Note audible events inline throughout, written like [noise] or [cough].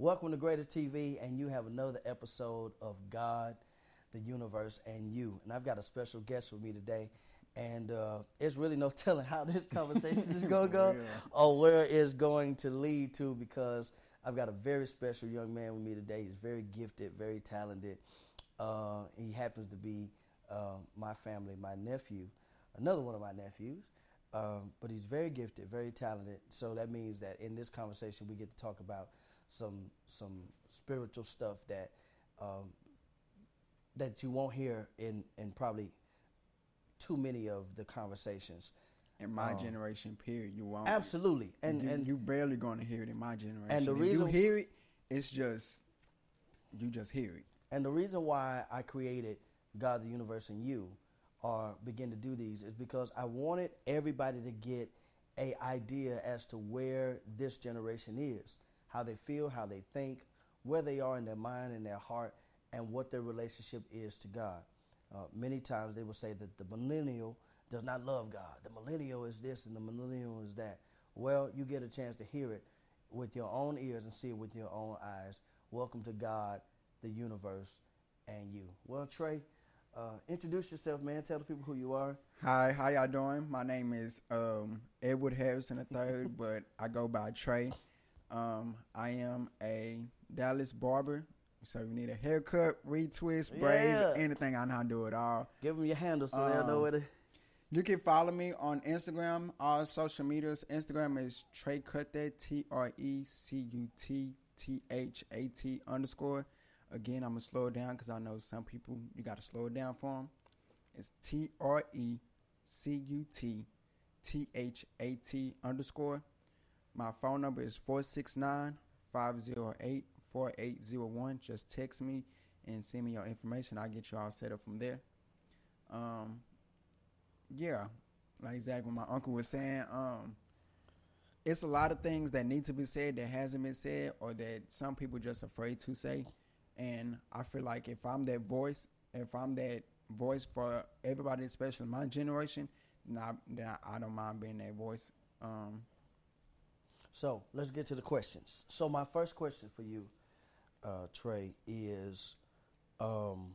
Welcome to Greatest TV, and you have another episode of God, the Universe, and You. And I've got a special guest with me today, and uh, it's really no [laughs] telling how this conversation is going [laughs] to go Yeah. or where it's going to lead to because I've got a very special young man with me today. He's very gifted, very talented. Uh, he happens to be uh, my family, my nephew, another one of my nephews. Um, but he's very gifted, very talented. So that means that in this conversation, we get to talk about some some spiritual stuff that um, that you won't hear in in probably too many of the conversations. In my Um, generation, period, you won't. Absolutely, and you, and you barely gonna hear it in my generation. And the if reason- you hear it, it's just you just hear it. And the reason why I created God, the Universe, and You, are begin to do these, is because I wanted everybody to get a idea as to where this generation is, how they feel, how they think, where they are in their mind and their heart, and what their relationship is to God. Uh, many times they will say that the millennial does not love God. The millennial is this and the millennial is that. Well, you get a chance to hear it with your own ears and see it with your own eyes. Welcome to God, the universe, and you. Well, Trey, uh, introduce yourself, man. Tell the people who you are. Hi, how y'all doing? My name is um, Edward Harrison III, [laughs] but I go by Trey. Um, I am a Dallas barber, so if you need a haircut, retwist, braids, Yeah. anything, I know how to do it all. Give them your handle so they'll know Um, where to. You can follow me on Instagram, all social medias. Instagram is Trey Cuthat, T R E C U T T H A T underscore. Again, I'm gonna slow it down because I know some people you got to slow it down for them. It's T R E C U T T H A T underscore. My phone number is 469 508 4801. Just text me and send me your information. I'll get you all set up from there. Um, yeah, like exactly what my uncle was saying. Um, it's a lot of things that need to be said that hasn't been said, or that some people just afraid to say. And I feel like if I'm that voice, if I'm that voice for everybody, especially my generation, then I, then I, I don't mind being that voice. Um, So let's get to the questions. So my first question for you, uh, Trey, is um,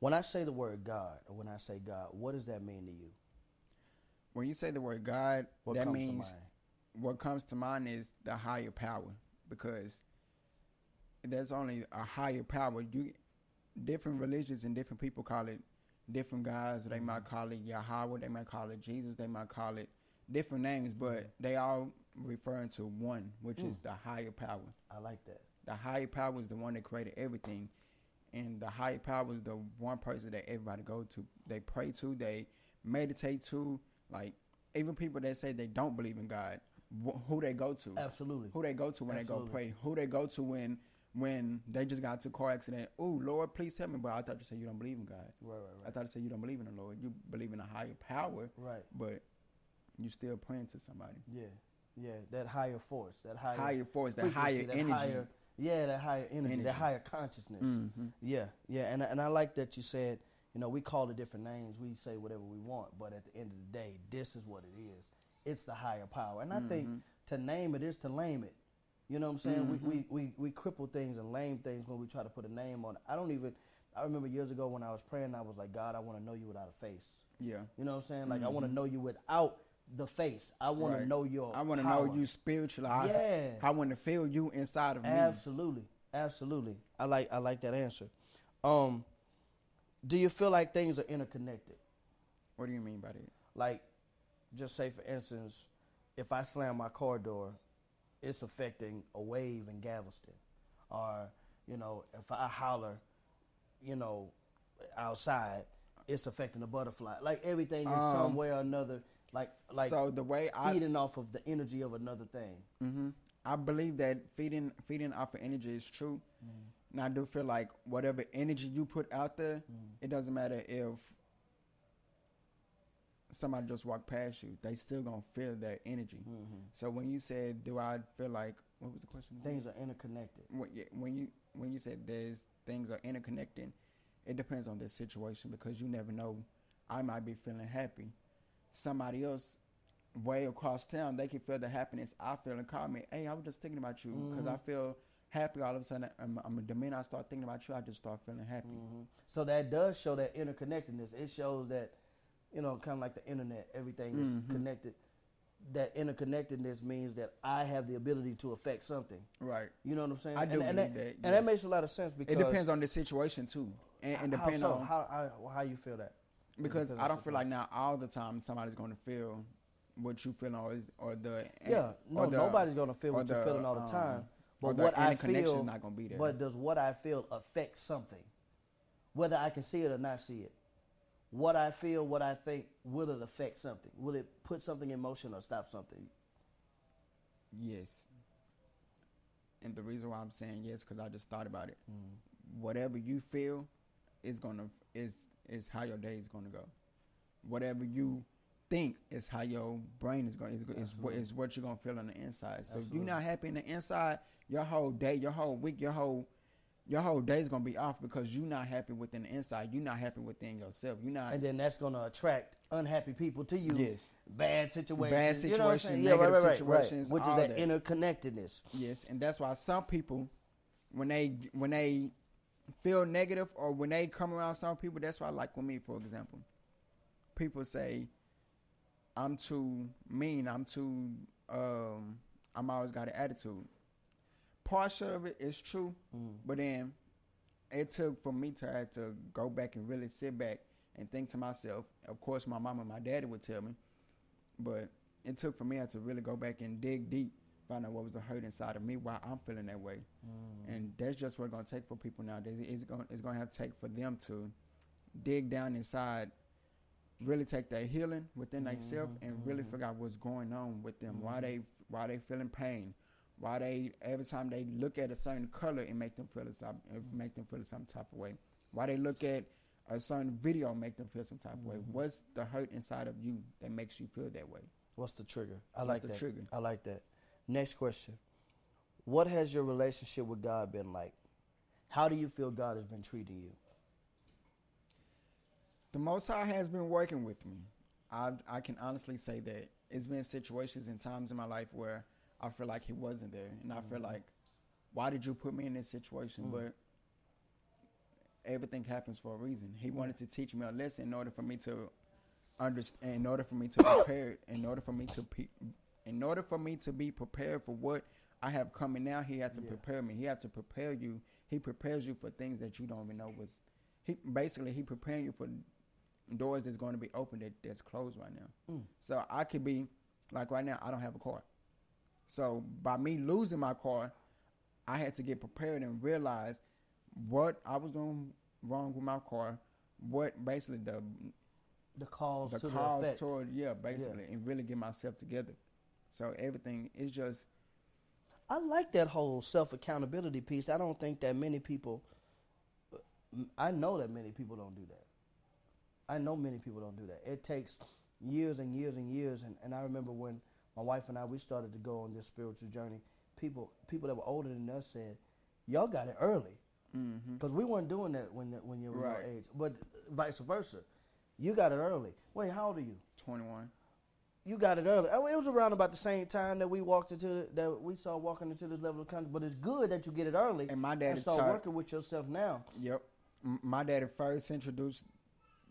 when I say the word God, or when I say God, what does that mean to you? when you say the word God, What that comes to means mind? what comes to mind is the higher power because there's only a higher power. You different religions and different people call it different gods. They Mm-hmm. might call it Yahweh. They might call it Jesus. They might call it different names, but they all referring to one, which is Mm. the higher power. I like that. The higher power is the one that created everything, and the higher power is the one person that everybody go to. They pray to. They meditate to. Like even people that say they don't believe in God, wh- who they go to? Absolutely. Who they go to when Absolutely. they go pray? Who they go to when when they just got into a car accident? Oh Lord, please help me! But I thought you said you don't believe in God. Right, right, right. I thought you said you don't believe in the Lord. You believe in a higher power. Right. But you still praying to somebody. Yeah, yeah, that higher force, that higher Higher force, that higher that energy. higher- yeah, that higher energy, Energy. that higher consciousness. Mhm. Yeah, yeah, and and I like that you said, you know, we call it different names, we say whatever we want, but at the end of the day, this is what it is. It's the higher power, and I Mm-hmm. think to name it is to lame it. You know what I'm saying? Mm-hmm. We, we we we cripple things and lame things when we try to put a name on it. I don't even. I remember years ago when I was praying, I was like, God, I want to know you without a face. Yeah. You know what I'm saying? Like I want to know you without the face. I want to Mm-hmm. Know your. I want to know you spiritually. I, Yeah. I want to feel you inside of me. Absolutely, absolutely. I like I like that answer. Um, do you feel like things are interconnected? What do you mean by that? Like, just say for instance, if I slam my car door, it's affecting a wave in Galveston, or you know, if I holler, you know, outside, it's affecting a butterfly. Like everything is Um, some way or another. Like like so the way I feeding off of the energy of another thing. hmm I believe that feeding feeding off of energy is true. And I do feel like whatever energy you put out there, it doesn't matter if somebody just walked past you, they still gonna feel that energy. Mhm. So when you said, "Do I feel like?" What was the question? Things are interconnected. when, yeah, when you when you said there's things are interconnected, it depends on the situation because you never know. I might be feeling happy, somebody else way across town, they can feel the happiness I feel and call me. Hey, I was just thinking about you because Mm-hmm. I feel happy. All of a sudden, I'm, I'm, the minute I start thinking about you, I just start feeling happy. Mhm. So that does show that interconnectedness. It shows that, you know, kind of like the internet, everything is Mhm. connected. That interconnectedness means that I have the ability to affect something. Right. You know what I'm saying? I do and, and that, that, and that makes a lot of sense because It depends on the situation too, and, and how depend so? on how, how how you feel that because depends I don't feel like now all the time somebody's going to feel what you feeling or or the Yeah, no, or the- nobody's gonna feel or what you're feeling all the um, time. But the what I feel, not gonna be there. but does what I feel affect something, whether I can see it or not see it? What I feel, what I think, will it affect something? Will it put something in motion or stop something? Yes. And the reason why I'm saying yes, because I just thought about it. Mm. Whatever you feel is gonna is is how your day is gonna go. Whatever you think is how your brain is going is, is what what you're gonna feel on the inside. So if you're not happy in the inside, your whole day, your whole week, your whole your whole day is gonna be off because you're not happy within the inside. You're not happy within yourself. You're not And then that's gonna attract unhappy people to you. Yes. Bad situations. Bad you know situations, yeah, right, right, situations, right. Which is that, that. interconnectedness. Yes, and that's why some people, when they when they feel negative or when they come around some people, that's why I like with me, for example, people say, "I'm too mean. I'm too. Um, I'm always got an attitude." Partial of it is true, but then it took for me to have to go back and really sit back and think to myself. Of course, my mom and my daddy would tell me, but it took for me to really go back and dig deep, find out what was the hurt inside of me, why I'm feeling that way, mm. and that's just what it's gonna take for people nowadays. It's gonna it's gonna have to take for them to dig down inside, really take that healing within mm-hmm, themselves, and really mm-hmm. figure out what's going on with them, why mm-hmm. they why they feeling pain, why they every time they look at a certain color it make them feel a some make them feel some type of way, why they look at a certain video make them feel some type of way. What's the hurt inside of you that makes you feel that way? What's the trigger? I What's like the that. trigger? I like that. Next question. What has your relationship with God been like? How do you feel God has been treating you? The Most High has been working with me. I I can honestly say that it's been situations and times in my life where I feel like He wasn't there, and I feel mm-hmm. like, why did you put me in this situation? Mm. But everything happens for a reason. He wanted to teach me a lesson in order for me to understand, in order for me to [coughs] prepare, in order for me to pe- in order for me to be prepared for what I have coming now. He had to Yeah. prepare me. He had to prepare you. He prepares you for things that you don't even know was. He basically he preparing you for doors that's going to be open that, that's closed right now. Mm. So I could be like right now, I don't have a car. So by me losing my car, I had to get prepared and realize what I was doing wrong with my car, what basically the The cause the to the cause effect. toward yeah, basically, and really get myself together. So everything is just I like that whole self accountability piece. I don't think that many people. I know that many people don't do that. I know many people don't do that. It takes years and years and years. And, and I remember when my wife and I we started to go on this spiritual journey. People people that were older than us said, "Y'all got it early," mm-hmm. because we weren't doing that when when you were Right. your age. But vice versa, you got it early. Wait, how old are you? twenty one. You got it early. Oh, It was around about the same time that we walked into the, that we saw walking into this level of country. But it's good that you get it early And my and daddy start working with yourself now. Yep. My daddy first introduced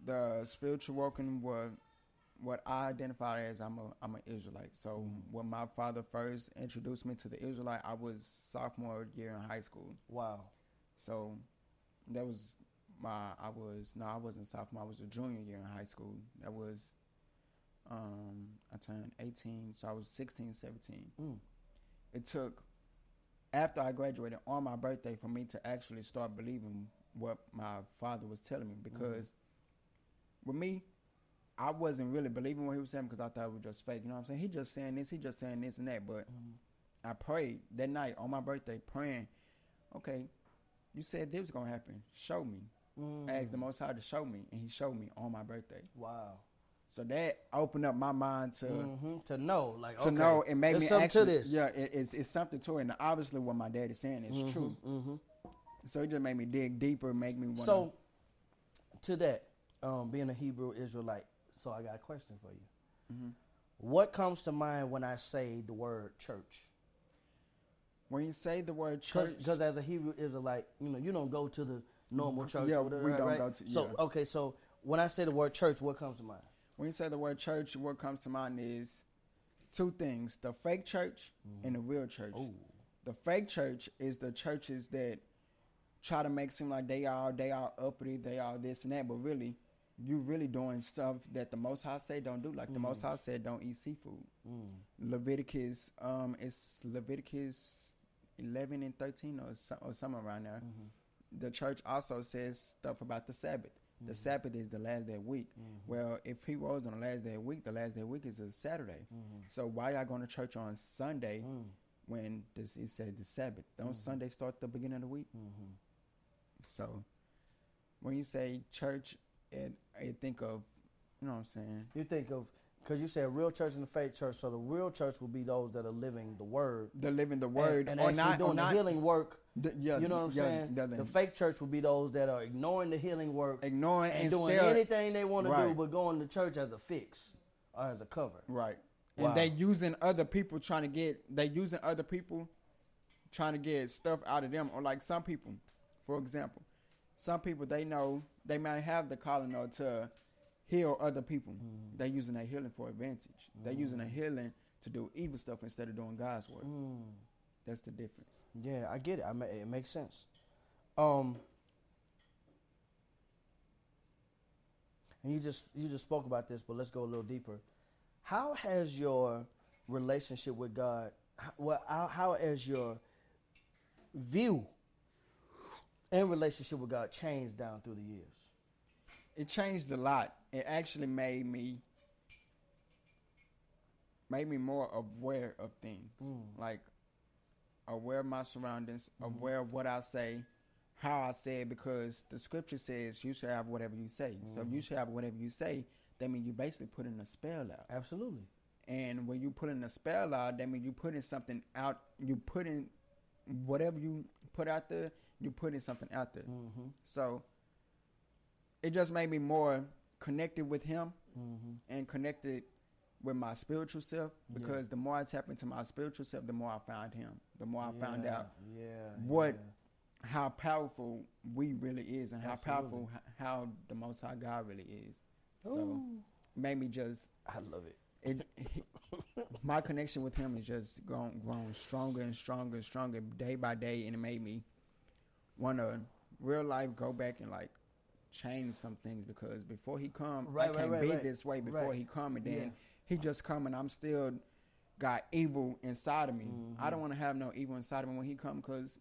the spiritual walking was what I identify as I'm a I'm an Israelite. So mm-hmm. when my father first introduced me to the Israelite, I was sophomore year in high school. Wow. So that was my I was no I wasn't sophomore. I was a junior year in high school. That was um I turned 18, so I was 16, 17. Mm. It took after I graduated on my birthday for me to actually start believing what my father was telling me because with me I wasn't really believing what he was saying because I thought it was just fake. You know what I'm saying? He just saying this, he just saying this and that. But I prayed that night on my birthday, praying, okay, you said this was gonna happen. Show me. Mm. I asked the Most High to show me, and He showed me on my birthday. Wow. So that opened up my mind to hmm To know, like, to okay, know and make me something actually. to this. Yeah, it, it's it's something to it. And obviously, what my daddy's saying is true. hmm So it just made me dig deeper, make me Wanna... So, to that, um, being a Hebrew Israelite, so I got a question for you. Mhm. what comes to mind when I say the word church? When you say the word church, Because as a Hebrew Israelite, you know, you don't go to the normal church. Yeah, whatever, we don't right? go to- So okay, so when I say the word church, what comes to mind? When you say the word church, what comes to mind is two things: the fake church and the real church. Oh. The fake church is the churches that try to make seem like they are they are uppity, they are this and that, but really, you really doing stuff that the Most High say don't do. Like the Most mm. High said, don't eat seafood. Mm. Leviticus, um, it's Leviticus eleven and thirteen or so, or somewhere around there. Mm-hmm. The church also says stuff about the Sabbath. The Sabbath is the last day of the week. Mm-hmm. Well, if he rose on the last day of the week, the last day of the week is a Saturday. Mm-hmm. So why y'all going to church on Sunday mm. when this it said the Sabbath? Don't mm-hmm. Sunday start the beginning of the week? So when you say church, it I think of you know what I'm saying. You think of because you said a real church and the fake church. So the real church will be those that are living the word, The living the word and, or actually not doing or the not healing work. The- yeah, you know what I'm yeah, saying? the- The fake church will be those that are ignoring the healing work ignoring and and doing still anything they want to do, but going to church as a fix or as a cover. Right. Wow. And they using other people trying to get they using other people trying to get stuff out of them. Or like some people, for example, some people they know they might have the calling or to heal other people. Mm-hmm. They're using that healing for advantage. They're using that healing to do evil stuff instead of doing God's work. Mm. That's the difference. Yeah, I get it. I ma- it makes sense. Um, and you just you just spoke about this, but let's go a little deeper. How has your relationship with God? h- Well, how, how has your view and relationship with God changed down through the years? It changed a lot. It actually made me made me more aware of things. Like aware of my surroundings, aware of what I say, how I say it, because the scripture says you should have whatever you say. So if you should have whatever you say, that means you basically putting a spell out. Absolutely. And when you putting a spell out, that means you putting something out. You putting whatever you put out there, you putting something out there. Mm-hmm. So it just made me more connected with him Mm-hmm. and connected with my spiritual self because the more I tap into my spiritual self, the more I found him. The more I found out yeah, what yeah. how powerful we really is and how powerful how the Most High God really is. So Ooh. made me just I love it. it, [laughs] my connection with him is just grown grown stronger and stronger and stronger day by day, and it made me want to real life go back and like change some things because before he come, Right, I can't right, be right. this way before he come, and then Yeah. He just come and I'm still got evil inside of me. Mm-hmm. I don't want to have no evil inside of me when he come because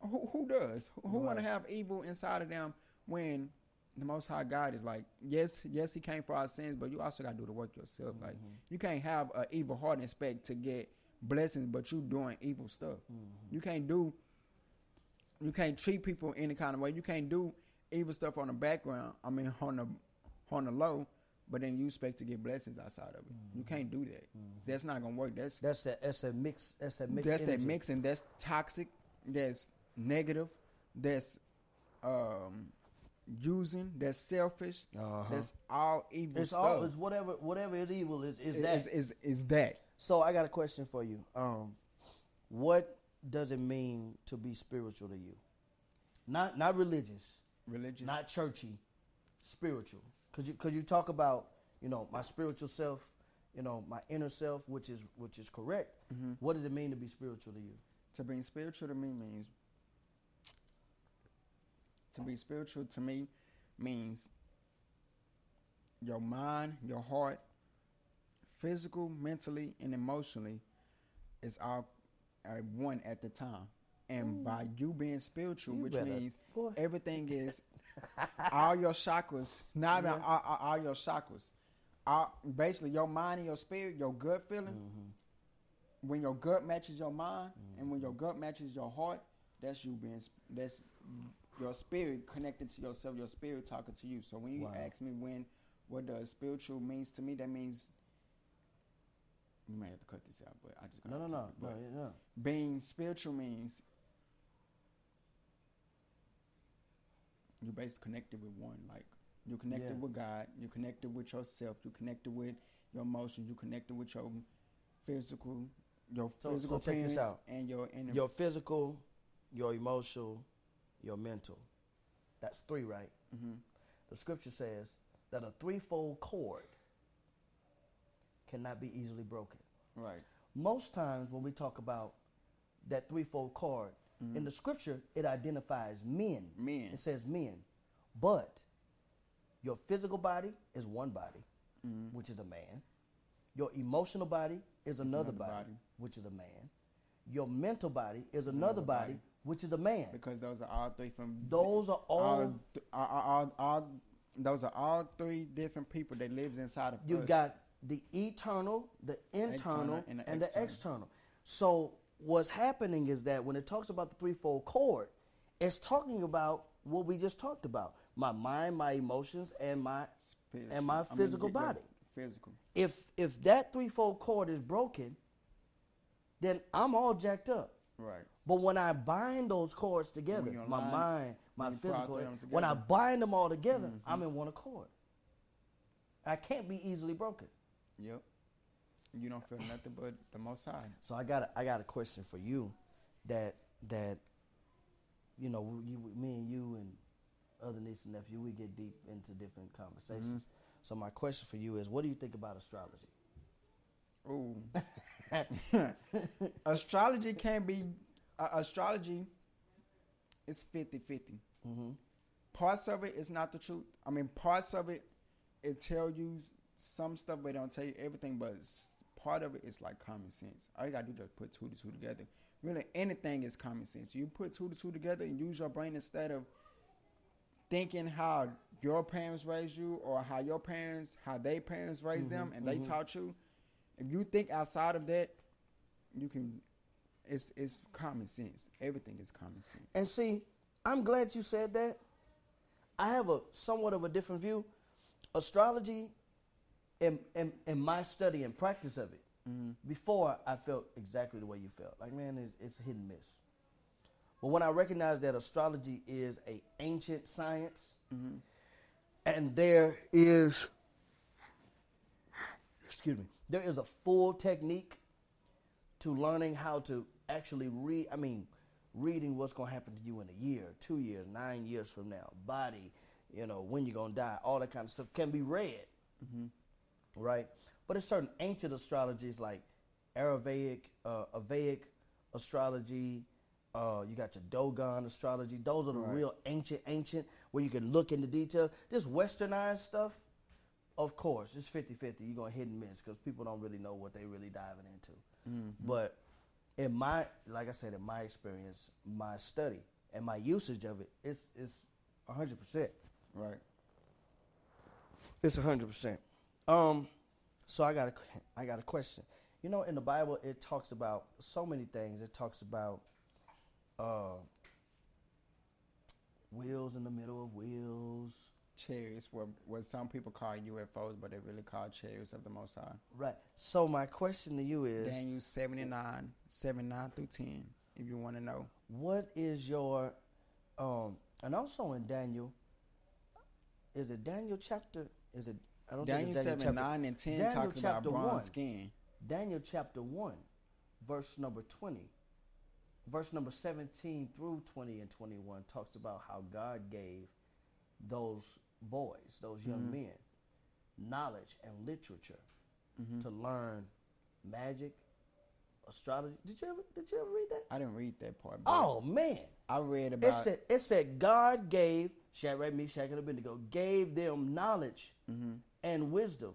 who, who does? Who, want to have evil inside of them when the Most High God is like, yes, yes, He came for our sins, but you also got to do the work yourself. Like, Mm-hmm. you can't have an evil heart and expect to get blessings, but you doing evil stuff. Mm-hmm. You can't do, you can't treat people any kind of way. You can't do evil stuff on the background. I mean, on the on the low, but then you expect to get blessings outside of it. You Mm-hmm. can't do that. That's not gonna work. That's That's that. That's a mix. That's that mix. that's that energy. mixing. That's toxic. That's negative. That's um using. That's selfish. Uh-huh. That's all evil It's stuff. all. It's whatever. Whatever is evil is is Is- that. is, is is that So I got a question for you. Um, what does it mean to be spiritual to you? Not not religious, religious? not churchy, spiritual. Cause you cause you talk about you know my spiritual self, you know my inner self, which is which is correct. Mm-hmm. What does it mean to be spiritual to you? to be spiritual to me means to be spiritual to me means your mind, your heart, physical, mentally, and emotionally is all at one at the time. And by you being spiritual, You which better- means boy. everything is [laughs] all your chakras, not even all, all, all your chakras. All, basically, your mind and your spirit, your gut feeling, Mm-hmm. when your gut matches your mind and when your gut matches your heart, that's you being that's your spirit connected to yourself, your spirit talking to you. So when you Wow. ask me when what does spiritual means to me, that means you may have to cut this out, but I just No, no, no, no, But no. being spiritual means you basically connected with one. Like you're connected Yeah. with God, you're connected with yourself, you're connected with your emotions. you're connected with your physical, your So- physical so check this parents out. and your inner. Your physical, your emotional, your mental. That's three, right? hmm The scripture says that a threefold cord cannot be easily broken. Right. Most times when we talk about that threefold cord, in the scripture, it identifies men. Men. It says men. But your physical body is one body, mm-hmm. which is a man. Your emotional body is another, another body, body. which is a man. Your mental body is another, another body, body. which is a man. Because those are all three from. Those are all all, all, all, all, those are all three different people that lives inside of You've us. got the eternal, the internal, External, and and the the, external. external. So what's happening is that when it talks about the threefold cord, it's talking about what we just talked about: my mind, my emotions, and my Spiritual. and my I mean, physical body. Physical. If if that threefold cord is broken, then I'm all jacked up. Right. But when I bind those cords together, my mind, my physical, when I. Mm-hmm. bind them all together, I'm in one accord. I can't be easily broken. Yep. You don't feel nothing but the Most High. So I got a, I got a question for you, that that, you know, you, me and you and other niece and nephew, we get deep into different conversations. So my question for you is, what do you think about astrology? Ooh. [laughs] [laughs] astrology can be uh, astrology is 50-50. Mm-hmm. Parts of it is not the truth. I mean, parts of it it tell you some stuff, but it don't tell you everything. But part of it is like common sense. All you gotta do is just put two to two together. Really, anything is common sense. You put two to two together and use your brain instead of thinking how your parents raised you or how your parents, how they parents raised mm-hmm, them, and they mm-hmm. taught you. If you think outside of that, you can. It's it's common sense. Everything is common sense. And see, I'm glad you said that. I have a somewhat of a different view. Astrology, in, in, in my study and practice of it, mm-hmm. before I felt exactly the way you felt. Like, man, it's, it's hit and miss. But when I recognized that astrology is a ancient science, mm-hmm. and there is, excuse me, there is a full technique to learning how to actually read. I mean, reading what's going to happen to you in a year, two years, nine years from now, body, you know, when you're going to die, all that kind of stuff can be read, mm-hmm. Right? But it's certain ancient astrologies like Aravaic, uh, Avaic astrology. Uh, you got your Dogon astrology. Those are the Right. real ancient, ancient, where you can look into detail. This westernized stuff, of course, it's 50 50. You're going to hit and miss because people don't really know what they're really diving into. But in my, like I said, in my experience, my study and my usage of it, it's, it's 100%. Right. It's 100%. Um, so I got a, I got a question. You know, in the Bible, it talks about so many things. It talks about uh, wheels in the middle of wheels. Chariots, what what some people call UFOs, but they really call chariots of the Most High. Right. So my question to you is, Daniel 79, 79 through 10, if you want to know. what is your, um, and also in Daniel, is it Daniel chapter? Is it? I don't Daniel think it's 7, chapter. 9, and 10 Daniel talks about bronze one. skin. Daniel chapter 1, verse number 20. Verse number 17 through 20 and 21 talks about how God gave those boys, those young Mm-hmm. men, knowledge and literature to learn magic, astrology. Did you ever did you ever read that? I didn't read that part. Oh man. I read It about said it said God gave Shadrach, Meshach, and Abednego gave them knowledge Mm-hmm. And wisdom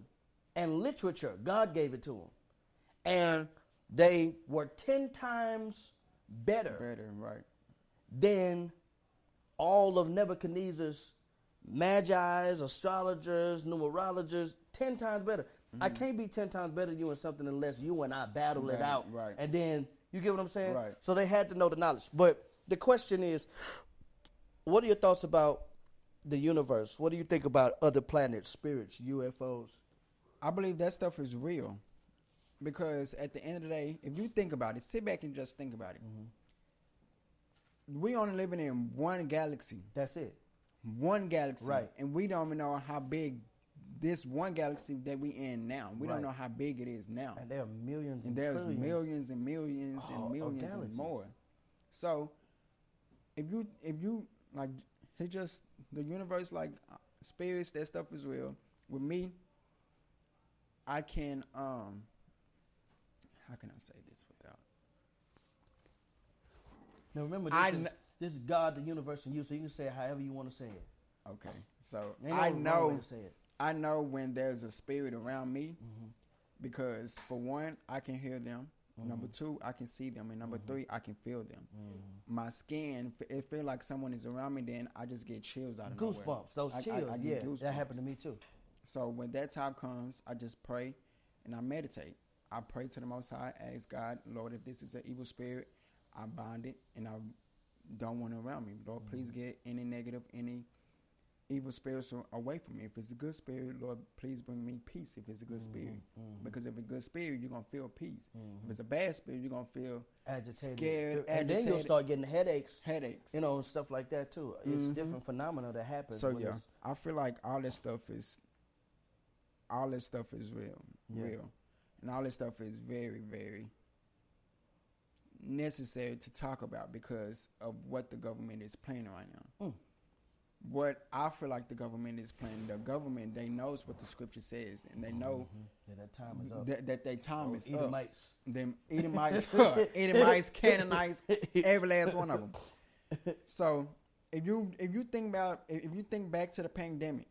and literature. God gave it to them, and they were ten times better better, right? than all of Nebuchadnezzar's magi's, astrologers, numerologists. Ten times better. I mm-hmm. can't be ten times better than you in something unless you and I battle it out, right. and then you get what I'm saying. Right. So they had to know the knowledge. But the question is, what are your thoughts about the universe? What do you think about other planets, spirits, UFOs? I believe that stuff is real. Because at the end of the day, if you think about it, sit back and just think about it. Mm-hmm. We only living in one galaxy. That's it. One galaxy. Right. And we don't even know how big this one galaxy that we in now. We Right. don't know how big it is now. And there are millions and, and there's trillions. millions and millions Oh, and millions and more. So, if you if you like, he just the universe like spirits that stuff is real. With me, I can um. How can I say this without? Now remember, this, I is, kn- this is God, the universe, and you. So you can say it however you want to say it. Okay, so Ain't I know say it. I know when there's a spirit around me Mhm. because for one, I can hear them. Number Mhm. two, I can see them, and number Mhm. three, I can feel them. Mhm. My skin, it feel like someone is around me. Then I just get chills out of nowhere. Goosebumps, those I- I- chills. I get yeah, goosebumps. that happened to me too. So when that time comes, I just pray and I meditate. I pray to the Most High, ask God, Lord, if this is an evil spirit, I bind it and I don't want it around me. Lord, please Mm-hmm. get any negative, any evil spirits away from me. If it's a good spirit, Lord, please bring me peace. If it's a good spirit, Mhm. because if it's a good spirit, you're gonna feel peace. Mhm. If it's a bad spirit, you're gonna feel agitated, scared, and then you'll agitated. start getting headaches, headaches. you know, and stuff like that too. It's Mhm. different phenomena that happens. So yeah, I feel like all this stuff is all this stuff is real, Yeah. real, and all this stuff is very, very necessary to talk about because of what the government is playing right now. Mm. What I feel like the government is playing, the government they knows what the scripture says, and they know Mhm. yeah, that time is up. that, that their time Those is up. Edomites. Them Edomites, [laughs] huh, Edomites, Canaanites, every last one of them. So if you if you think about if you think back to the pandemic,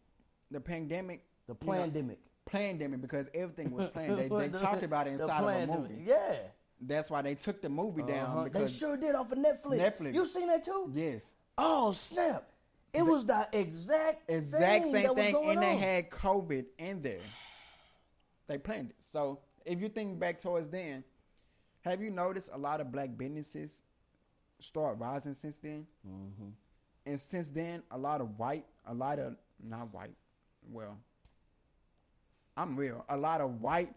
the pandemic, The you know, pandemic. pandemic because everything was planned. [laughs] They, they The- talked about it inside of a movie. Yeah. That's why they took the movie down Uh-huh. They because sure did off of Netflix. Netflix. You seen that too? yes, Oh snap! It was the exact exact same thing, and they had COVID in there. They planned it. So if you think back towards then, have you noticed a lot of black businesses start rising since then? Mhm. And since then, a lot of white, a lot of not white, well, I'm real. A lot of white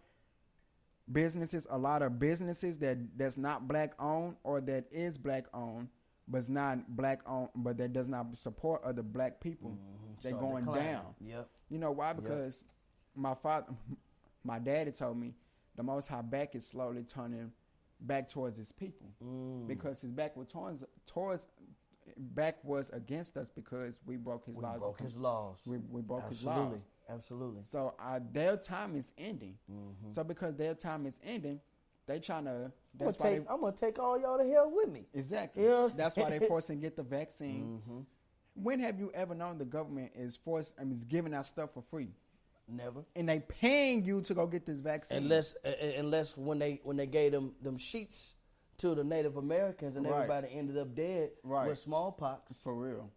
businesses, a lot of businesses that that's not black owned or that is black owned, but's not black owned, but that does not support other black people. Mhm. They're going down. Yep. You know why? Because my father, [laughs] my daddy told me the Most High back is slowly turning back towards his people Mm. because his back was towards, towards back was against us because we broke his we laws. broke his laws. we, we broke Absolutely. his laws. Absolutely. So uh, their time is ending. Mhm. So because their time is ending, they trying to. I'm gonna take. they, I'm gonna take all y'all to hell with me. exactly. You know That's why they forcing get the vaccine. Mhm. When have you ever known the government is forced? I mean, is giving out stuff for free, Never. and they paying you to go get this vaccine. Unless, uh, uh, unless when they when they gave them them sheets to the Native Americans and Right. everybody ended up dead Right. with smallpox. for real.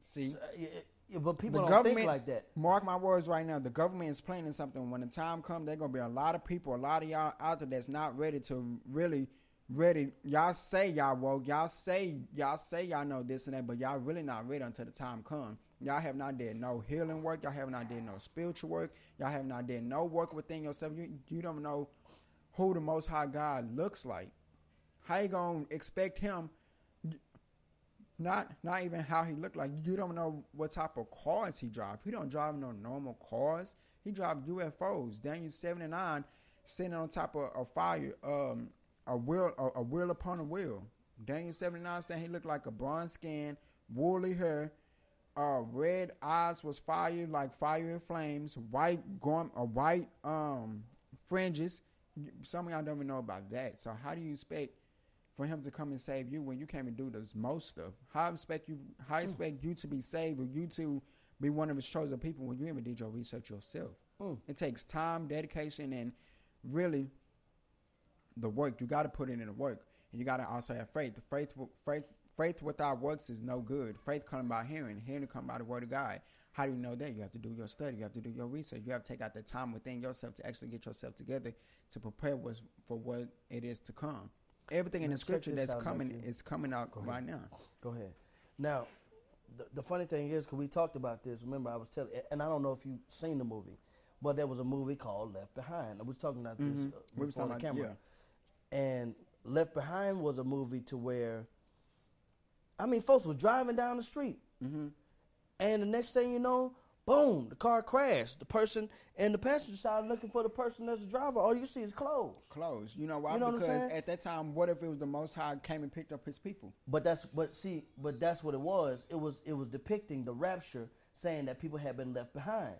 See, yeah, yeah, but people the don't government think like that. Mark my words right now. The government is planning something. When the time comes, there's gonna be a lot of people, a lot of y'all out there that's not ready to really ready. Y'all say y'all woke. Y'all say y'all say y'all know this and that, but y'all really not ready until the time comes. Y'all have not did no healing work. Y'all have not did no spiritual work. Y'all have not did no work within yourself. You you don't know who the Most High God looks like. How you gonna expect him? Not not even how he looked like. You don't know what type of cars he drive. He don't drive no normal cars. He drive UFOs. Daniel seventy nine sitting on top of a fire, um, a wheel, a, a wheel upon a wheel. Daniel seventy nine saying he looked like a bronze skin, woolly hair, uh, red eyes was fire like fire and flames, white gorm, a white um fringes. Some of y'all don't even know about that. So how do you expect? For him to come and save you when you came and do this most stuff. How expect you? How expect you to be saved or you to be one of his chosen people when you even did your research yourself? Mm. It takes time, dedication, and really the work. You got to put it in the work, and you got to also have faith. The faith, faith, faith without works is no good. Faith comes by hearing, hearing comes by the word of God. How do you know that? You have to do your study. You have to do your research. You have to take out the time within yourself to actually get yourself together to prepare for what it is to come. Everything in the scripture that's out, coming is coming out right now. Go ahead. Now, the, the funny thing is, because we talked about this. Remember, I was telling, and I don't know if you've seen the movie, but there was a movie called Left Behind. I was talking about this Mhm. uh, We was talking the about- camera. And Left Behind was a movie to where, I mean, folks was driving down the street, Mm-hmm. and the next thing you know, Boom, the car crashed. The person in the passenger side looking for the person that's the driver. All you see is clothes. Clothes. You know why? You know because at that time, what if it was the Most High came and picked up His people? But that's but see, but that's what it was. It was it was depicting the rapture, saying that people had been left behind.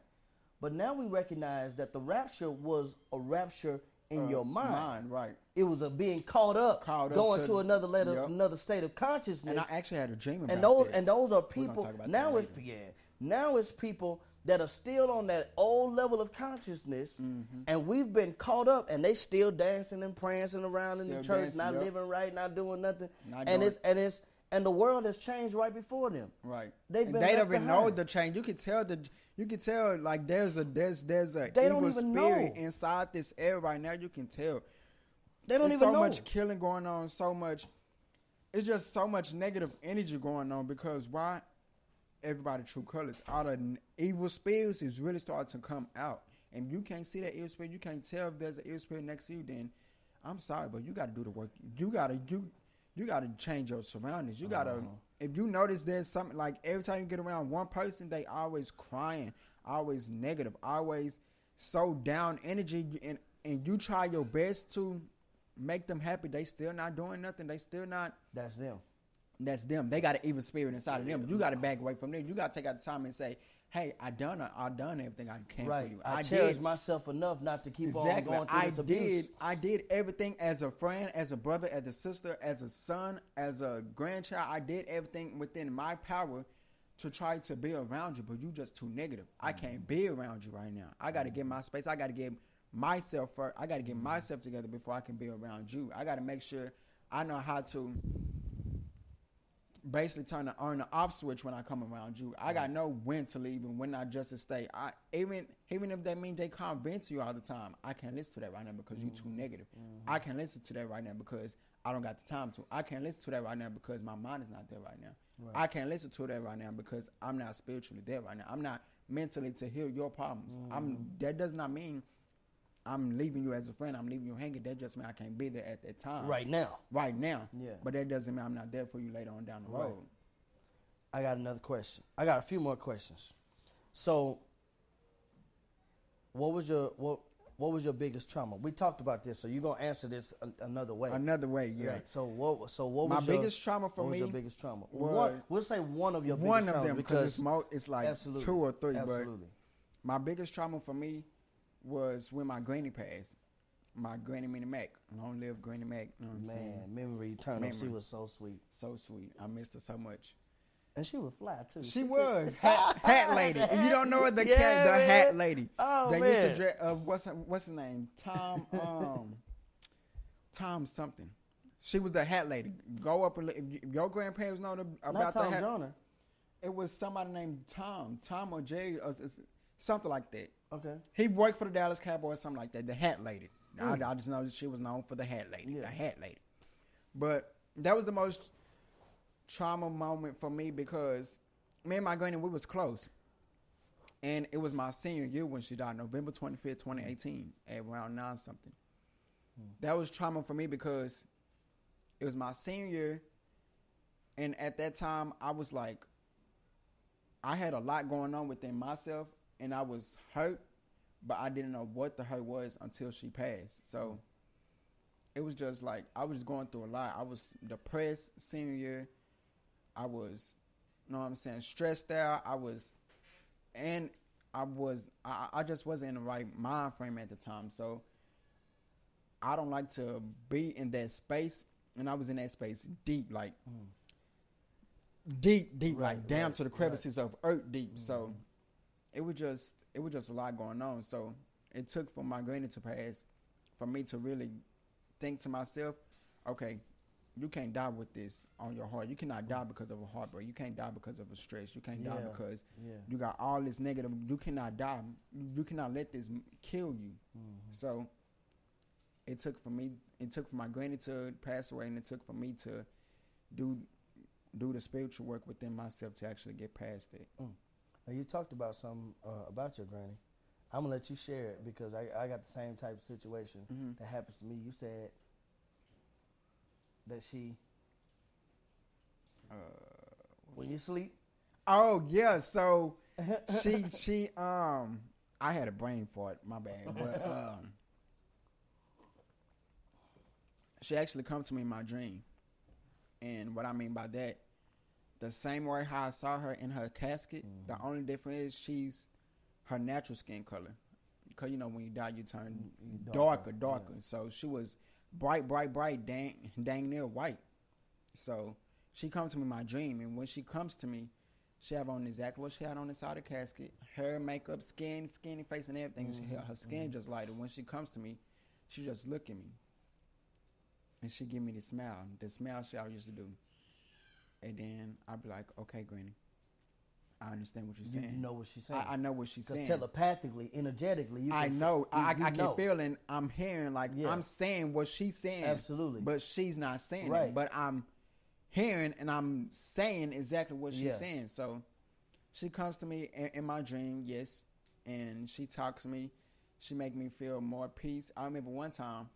But now we recognize that the rapture was a rapture in Uh, your mind. mind, right. It was a being caught up, Caught up going to- to, another letter, Yep. another state of consciousness. And I actually had a dream about and those that. and those are people. Now it's yeah. Now it's people that are still on that old level of consciousness, Mm-hmm. and we've been caught up, and they still dancing and prancing around in the church, dancing, not yep. living right, not doing nothing, Not and doing- it's and it's and the world has changed right before them. Right. They've been they don't even know the change. You can tell the you can tell like there's a there's there's a They evil spirit know. inside this air right now. You can tell. They don't There's even so know. much killing going on, so much it's just so much negative energy going on because why everybody true colors out of n- evil spirits is really starting to come out. And you can't see that evil spirit, you can't tell if there's an evil spirit next to you, then I'm sorry, but you gotta do the work. You gotta you you gotta change your surroundings. You gotta uh-huh. if you notice there's something like every time you get around one person, they always crying, always negative, always so down energy and and you try your best to make them happy, they still not doing nothing. They still not That's them. That's them. They got an evil spirit inside of them. You got to back away from them. You got to take out the time and say, "Hey, I done, I done everything I can Right. for you. I, cherish myself enough not to keep on going through I this abuse. did. I did everything as a friend, as a brother, as a sister, as a son, as a grandchild. I did everything within my power to try to be around you, but you just too negative. I Mm. can't be around you right now. I got to get my space. I got to get myself first. I got to get myself together before I can be around you. I got to make sure I know how to basically turn the on the off switch when I come around you. I got no when to leave and when not just to stay. I even even if that means they convince you all the time, I can't listen to that right now because you too mm-hmm. negative. Mm-hmm. I can't listen to that right now because I don't got the time to. I can't listen to that right now because my mind is not there right now. I can't listen to that right now because I'm not spiritually there right now. I'm not mentally to heal your problems. I'm mm-hmm. that does not mean I'm leaving you as a friend. I'm leaving you hanging. That just means I can't be there at that time Right now. right now. Yeah. But that doesn't mean I'm not there for you later on down the Right. road. I got another question. I got a few more questions. So, what was your what what was your biggest trauma? We talked about this, so you're gonna answer this a, another way. Another way, yeah. Right. So what? So what My was your, biggest trauma for what was your biggest trauma? was- one, we'll say one of your One biggest of them because it's, mo- it's like absolutely, two or three. Absolutely. But my biggest trauma for me was when my granny passed. My granny Minnie Mac. Long live Granny Mac. You know what I'm saying? Man, memory eternal. She was so sweet, So sweet. I missed her so much. and she was fly too. She was [laughs] hat, hat lady. If you don't know her, the Yeah, cat, the hat lady. Oh, they man. used to dress. Uh, what's her- what's his name? Tom. [laughs] Um, Tom something. She was the hat lady. Go up and look. If, you, if your grandparents know the, Not about Tom the hat, Joner. it was somebody named Tom, Tom or Jay, s- something like that. Okay. He worked for the Dallas Cowboys, something like that. The hat lady. I, hmm. I just know that she was known for the hat lady. Yeah. The hat lady. But that was the most trauma moment for me because me and my granny we was close, and it was my senior year when she died, November twenty fifth, twenty eighteen, at around nine something. Hmm. That was trauma for me because it was my senior year, and at that time I was like, I had a lot going on within myself, and I was hurt, but I didn't know what the hurt was until she passed. So mm-hmm. it was just like I was going through a lot. I was depressed senior year. I was, you know what I'm saying, stressed out. I was, and I was, I, I just wasn't in the right mind frame at the time. So I don't like to be in that space, and I was in that space deep, like mm. deep, deep, Right, like down right, to the crevices of earth deep. So mm-hmm. It was just, it was just a lot going on. So it took for my granny to pass, for me to really think to myself, okay, you can't die with this on your heart. You cannot die because of a heartbreak. You can't die because of a stress. You can't die because yeah. you got all this negative. You cannot die. You cannot let this kill you. Mm-hmm. So it took for me. It took for my granny to pass away, and it took for me to do do the spiritual work within myself to actually get past it. Now you talked about something uh, about your granny. I'm gonna let you share it because I, I got the same type of situation Mhm. that happens to me. You said that she Uh, when you sleep. Oh yeah, so [laughs] she she um I had a brain fart, my bad. But um she actually come to me in my dream. And what I mean by that, the same way how I saw her in her casket, Mm-hmm. the only difference is she's her natural skin color. Because you know when you die you turn Mm, darker, darker, darker. So she was bright, bright, bright, dang dang near white. So she comes to me in my dream and when she comes to me, she have on exactly what she had on inside the casket. Hair, makeup, skin, skinny face and everything. She, her skin just lighted. When she comes to me, she just look at me. And she give me the smile. The smile she always used to do. And then I'd be like, okay, Granny. I understand what you're saying. you know what she's saying. I, I know what she's Because saying. telepathically, energetically, you I know. You, I, you I know. can feel and I'm hearing like Yeah. I'm saying what she's saying. Absolutely. But she's not saying Right. it. But I'm hearing and I'm saying exactly what she's Yeah. saying. So she comes to me in, in my dream, yes, and she talks to me. She make me feel more peace. I remember one time.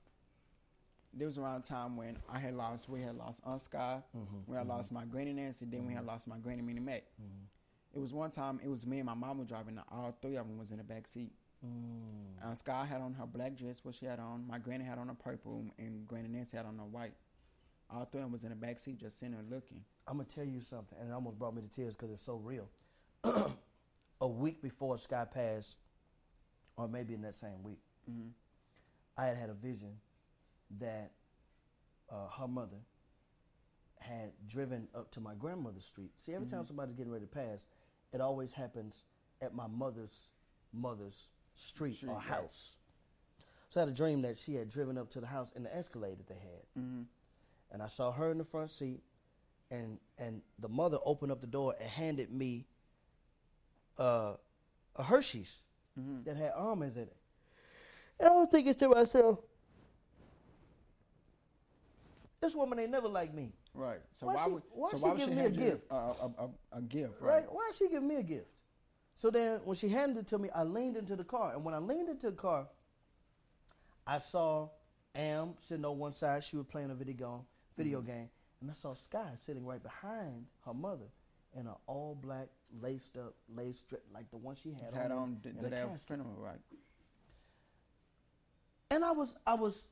There was around a time when I had lost, we had lost Aunt Sky, Mm-hmm, we had lost my granny Nancy, then we had lost my granny Minnie Mac. Mm-hmm. It was one time, it was me and my mom were driving, and all three of them was in the back seat. Mm. Uh, Sky had on her black dress, what she had on. My granny had on a purple, and Granny Nancy had on a white. All three of them was in the back seat, just sitting there looking. I'm gonna tell you something, and it almost brought me to tears because it's so real. [clears throat] a week before Sky passed, or maybe in that same week, hmm I had had a vision that uh, her mother had driven up to my grandmother's street. See, every time somebody's getting ready to pass, it always happens at my mother's mother's street, Street, or right. house. So I had a dream that she had driven up to the house in the Escalade that they had. hmm and I saw her in the front seat, and and the mother opened up the door and handed me uh, a Hershey's hmm that had almonds in it. And I was thinking to myself, this woman ain't never like me, Right. So Why why, she- would why so she why give she me a gift? A, a, a, a gift, right? right? Why she giving me a gift? So then, when she handed it to me, I leaned into the car, and when I leaned into the car, I saw Am sitting on one side. She was playing a video game, video Mm-hmm. game, and I saw Sky sitting right behind her mother in an all black laced up lace dress like the one she had, Had on, on the, the the day of casket. funeral, right? And I was, I was,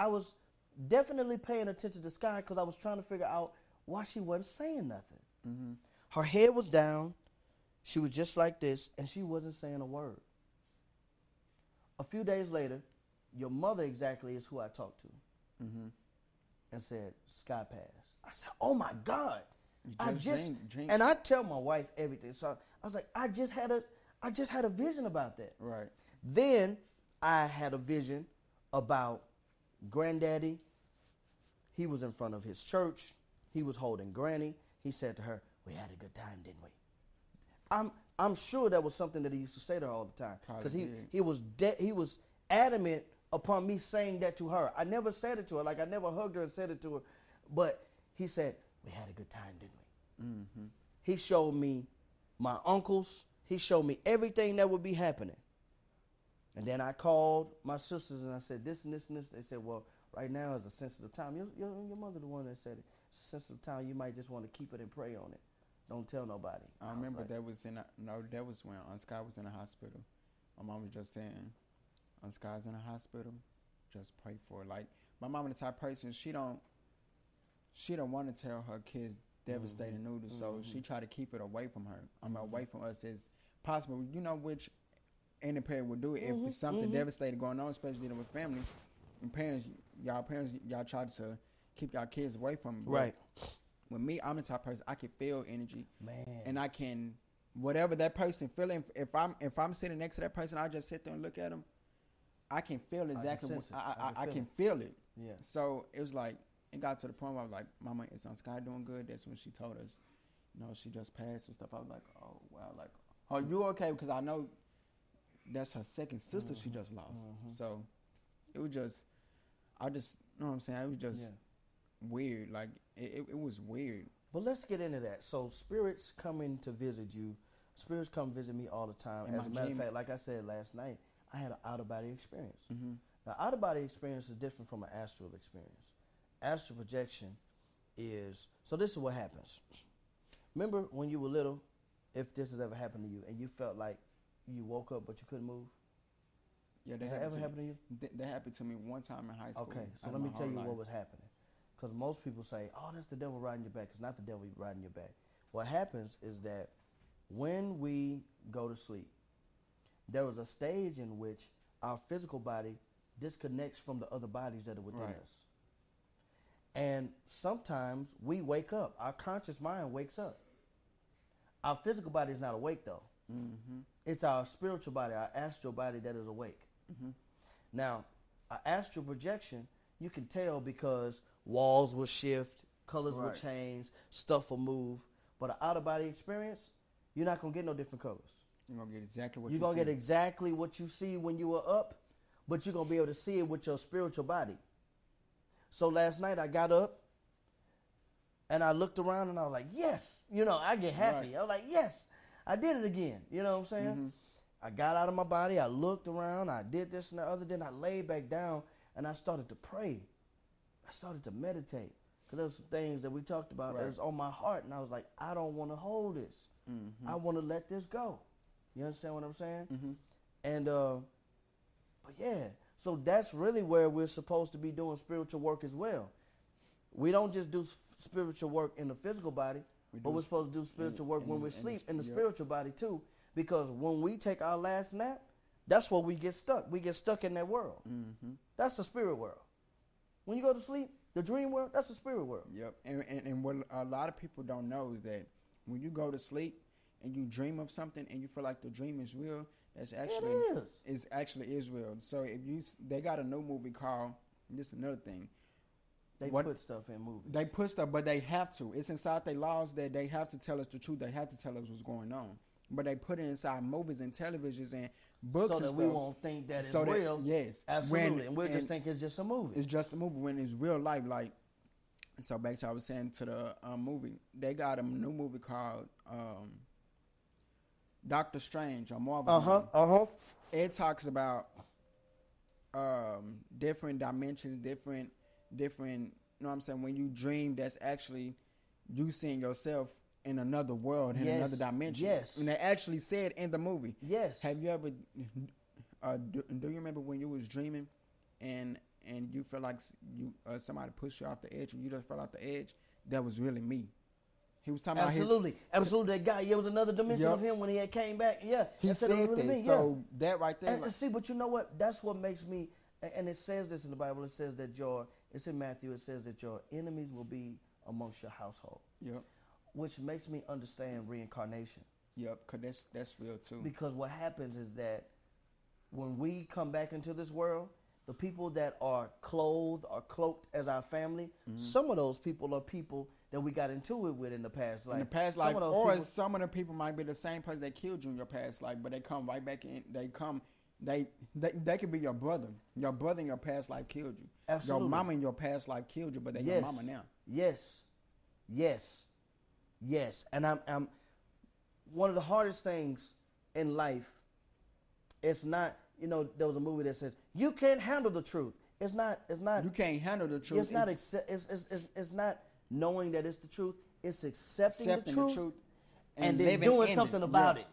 I was definitely paying attention to Sky because I was trying to figure out why she wasn't saying nothing. Mm-hmm. Her head was down. She was just like this, and she wasn't saying a word. A few days later, your mother exactly is who I talked to Mm-hmm. and said, Sky passed. I said, Oh my God. You I just just dreamed- dreamed- and I tell my wife everything. So I was like, I just had a I just had a vision about that. Right. Then I had a vision about granddaddy. He was in front of his church. He was holding granny. He said to her, We had a good time, didn't we? I'm I'm sure that was something that he used to say to her all the time. Because he, did. he was de- he was adamant upon me saying that to her. I never said it to her, like I never hugged her and said it to her. But he said, We had a good time, didn't we? Mm-hmm. He showed me my uncles. He showed me everything that would be happening. And then I called my sisters and I said this and this and this. They said, well, right now is a sensitive time. Your, your, your mother the one that said it. It's a sensitive time. You might just want to keep it and pray on it. Don't tell nobody. I was remember like, that was in a, no, that was when Aunt Sky was in the hospital. My mom was just saying, Aunt Sky's in the hospital, just pray for her. Like my mom the type of person she don't she don't want to tell her kids devastating mm-hmm. news, so mm-hmm. she try to keep it away from her. I mean, mm-hmm. away from us as possible. You know which any parent would do it if it's something mm-hmm. devastating going on, especially dealing with family. And parents, y'all parents, y'all try to keep y'all kids away from it. Right. With me, I'm the type of person I can feel energy Man. and I can whatever that person feeling. If I'm if I'm sitting next to that person, I just sit there and look at them. I can feel exactly. sense what. I, I I, can I feel can it. feel it. Yeah. So it was like it got to the point where I was like, "Mama, is on Sky doing good?" That's when she told us, you know, she just passed and stuff. I was like, "Oh wow!" Like, "Are you okay?" Because I know that's her second sister she Mm-hmm. just lost. So it was just, I just, you know what I'm saying? It was just Yeah. weird. Like it, it, it was weird. But let's get into that. So spirits coming to visit you. Spirits come visit me all the time. In As a matter dream. of fact, like I said last night, I had an out of body experience. Mm-hmm. Now, out of body experience is different from an astral experience. Astral projection is so. This is what happens Remember when you were little, if this has ever happened to you, and you felt like you woke up but you couldn't move? Yeah, Has that ever happened to you? That, that happened to me one time in high school. Okay, so let me tell you life. what was happening. Because most people say, oh, that's the devil riding your back. It's not the devil riding your back. What happens is that when we go to sleep, there is a stage in which our physical body disconnects from the other bodies that are within Right. us. And sometimes we wake up, our conscious mind wakes up. Our physical body is not awake though. Mm-hmm. It's our spiritual body, our astral body that is awake. Mm-hmm. Now, an astral projection, you can tell because walls will shift, colors will change, stuff will move. But an out of body experience, you're not gonna get no different colors. You're gonna get exactly what You're you gonna get see. exactly what you see when you were up, but you're gonna be able to see it with your spiritual body. So last night I got up and I looked around and I was like, yes, you know, I get happy. Right. I was like, yes, I did it again. You know what I'm saying? Mhm. I got out of my body, I looked around, I did this and the other, then I laid back down and I started to pray. I started to meditate. Because there was some things that we talked about that was on my heart. And I was like, I don't want to hold this. Mhm. I want to let this go. You understand what I'm saying? Mhm. And uh, but yeah, so that's really where we're supposed to be doing spiritual work as well. We don't just do spiritual work in the physical body, We but we're supposed to do spiritual work when we sleep in the asleep the yep. spiritual body too. Because when we take our last nap, that's where we get stuck. We get stuck in that world. Mhm. That's the spirit world. When you go to sleep, the dream world, that's the spirit world. Yep. And, and and what a lot of people don't know is that when you go to sleep and you dream of something and you feel like the dream is real, that's actually it is. is actually is real. So if you they got a new movie called this is another thing. They What- put stuff in movies. They put stuff, but they have to. It's inside their laws that they have to tell us the truth. They have to tell us what's going on. But they put it inside movies and televisions and books so and that stuff. we won't think that it's so that- real. yes, Absolutely. When- and we'll just think it's just a movie. it's just a movie when it's real life. Like so, back to I was saying to the um, movie, they got a new movie called um, Doctor Strange or Marvel. Uh huh. movie. Uh huh. It talks about um, different dimensions, different, different. You know what I'm saying? When you dream, that's actually you seeing yourself in another world, in Yes. another dimension. Yes. And they actually said in the movie. Yes. Have you ever? Uh, do, do you remember when you was dreaming, and and you felt like you uh, somebody pushed you off the edge, and you just fell off the edge? That was really me. He was talking about his. Absolutely, absolutely. That guy, yeah, was another dimension Yep. of him when he had came back. Yeah, He said it was that. really me, So that right there, And, and see, but you know what? That's what makes me. And it says this in the Bible. It says that your. It's in Matthew. It says that your enemies will be amongst your household, yep, which makes me understand reincarnation. yep, cause that's that's real too. Because what happens is that when we come back into this world, the people that are clothed or cloaked as our family, Mm-hmm. some of those people are people that we got into it with in the past life. in the past life, those or people- some of the people might be the same person that killed you in your past life, but they come right back in. They come, they they, they could be your brother. Your brother in your past life killed you. Absolutely. Your mama in your past life killed you, but they your Yes. mama now. Yes, yes, yes. And I'm, I'm one of the hardest things in life. It's not, you know, there was a movie that says you can't handle the truth. It's not. It's not. You can't handle the truth. It's not. and Accept, it's, it's, it's, it's not knowing that it's the truth. It's accepting, accepting the, truth and, then doing something it. about Yeah. it.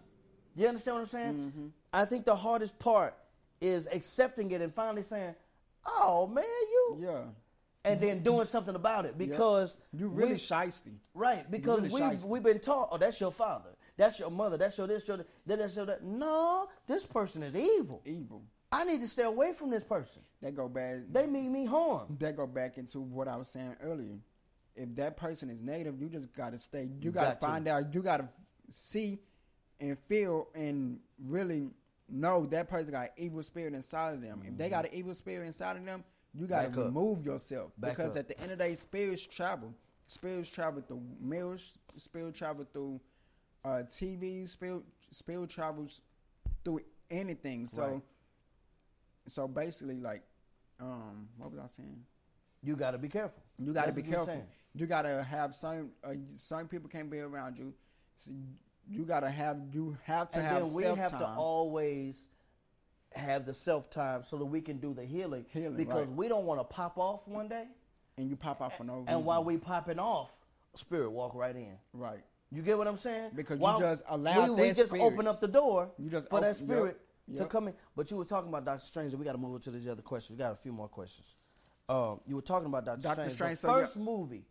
You understand what I'm saying? Mm-hmm. I think the hardest part is accepting it and finally saying, "Oh man, you," Yeah, and then doing something about it because you're really we- shisty. Right, because really we shiesty. we've been taught, oh, that's your father, that's your mother, that's your this, your that, that's your that. No, this person is evil. Evil. I need to stay away from this person. That go back. They mean me harm. that go back into what I was saying earlier. If that person is negative, you just gotta stay. You, You gotta got to. find out. You gotta see and feel and really know that person got an evil spirit inside of them. If they got an evil spirit inside of them, you gotta Back up. remove yourself Back because up. at the end of the day, spirits travel. Spirits travel through mirrors. Spirit travel through uh, TV. Spirit spirit travels through anything. So. Right. So basically, like, um, what was I saying? You got to be careful. You got to That's be careful. You got to have some. Uh, some people can't be around you. So you got to have. You have to have. and have then we have to always have the self time so that we can do the healing. Healing, because right. we don't want to pop off one day, and you pop off for no reason. and while we popping off, spirit walk right in. right, You get what I'm saying? Because you just allow we, we just spirit. open up the door You just for that spirit yep, to come in. But you were talking about Doctor Strange, and we got to move to these other questions. We got a few more questions. Um, you were talking about Doctor, Doctor Strange. Strange, The so first movie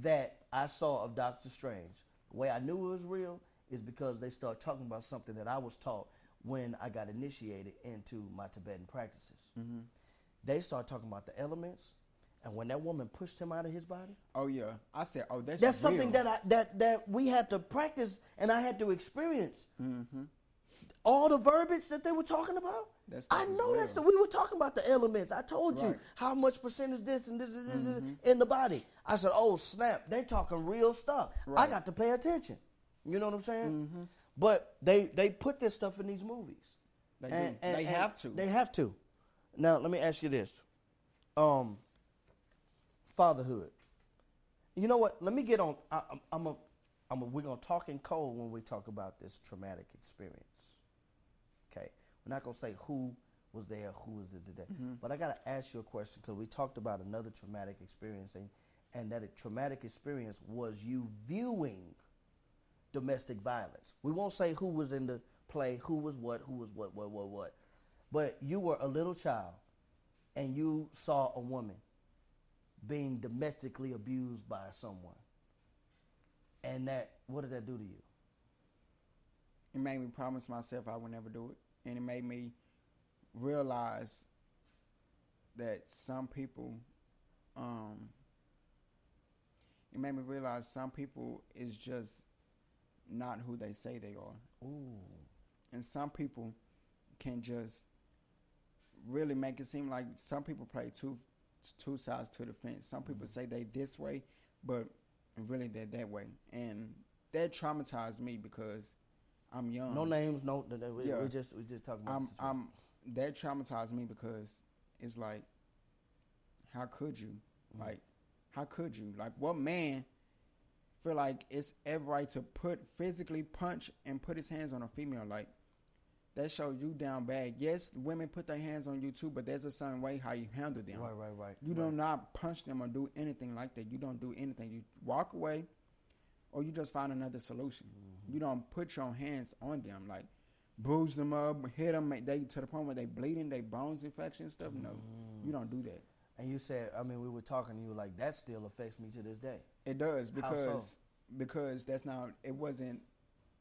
that I saw of Doctor Strange, the way I knew it was real is because they start talking about something that I was taught when I got initiated into my Tibetan practices. Mm-hmm. They start talking about the elements, and when that woman pushed him out of his body, Oh yeah, I said, oh that's that's something that I that that we had to practice and I had to experience. Mm-hmm. All the verbiage that they were talking about. That I know that's the we were talking about the elements. I told you Right. Mm-hmm. how much percentage this and this, this, this, this in the body. I said, "Oh snap! They talking real stuff. I got to pay attention." You know what I'm saying? Mm-hmm. But they they put this stuff in these movies. They do. They have to. They have to. Now let me ask you this: um, fatherhood. You know what? Let me get on. I, I'm, I'm a, I'm a, we're gonna talk in code when we talk about this traumatic experience. Okay, we're not gonna say who was there, who was it today. But I gotta ask you a question because we talked about another traumatic experience, and, and that traumatic experience was you viewing domestic violence. We won't say who was in the play, who was what, who was what, what, what, what. But you were a little child and you saw a woman being domestically abused by someone. And that, what did that do to you? It made me promise myself I would never do it, and it made me realize that some people, um, it made me realize some people is just not who they say they are, Ooh. and some people can just really make it seem like some people play two two sides to the fence. Some people say they this way, but really they're that way, and that traumatized me because I'm young. No names, no. We, Yeah. we just we just talking about. I'm. I'm that traumatized me because it's like, how could you? Mm. Like, how could you? Like, what man feel like it's ever right to put physically punch and put his hands on a female? Like, that shows you down bad. Yes, women put their hands on you too, but there's a certain way how you handle them. right, right, right. You right. do not punch them or do anything like that. You don't do anything. You walk away, or you just find another solution. Mm-hmm. You don't put your hands on them, like bruise them up, hit them. They to the point where they bleeding, they bones infection stuff. No, Mm. you don't do that. And you said, I mean, we were talking, and you were like, that still affects me to this day. It does How so? because because that's not. It wasn't.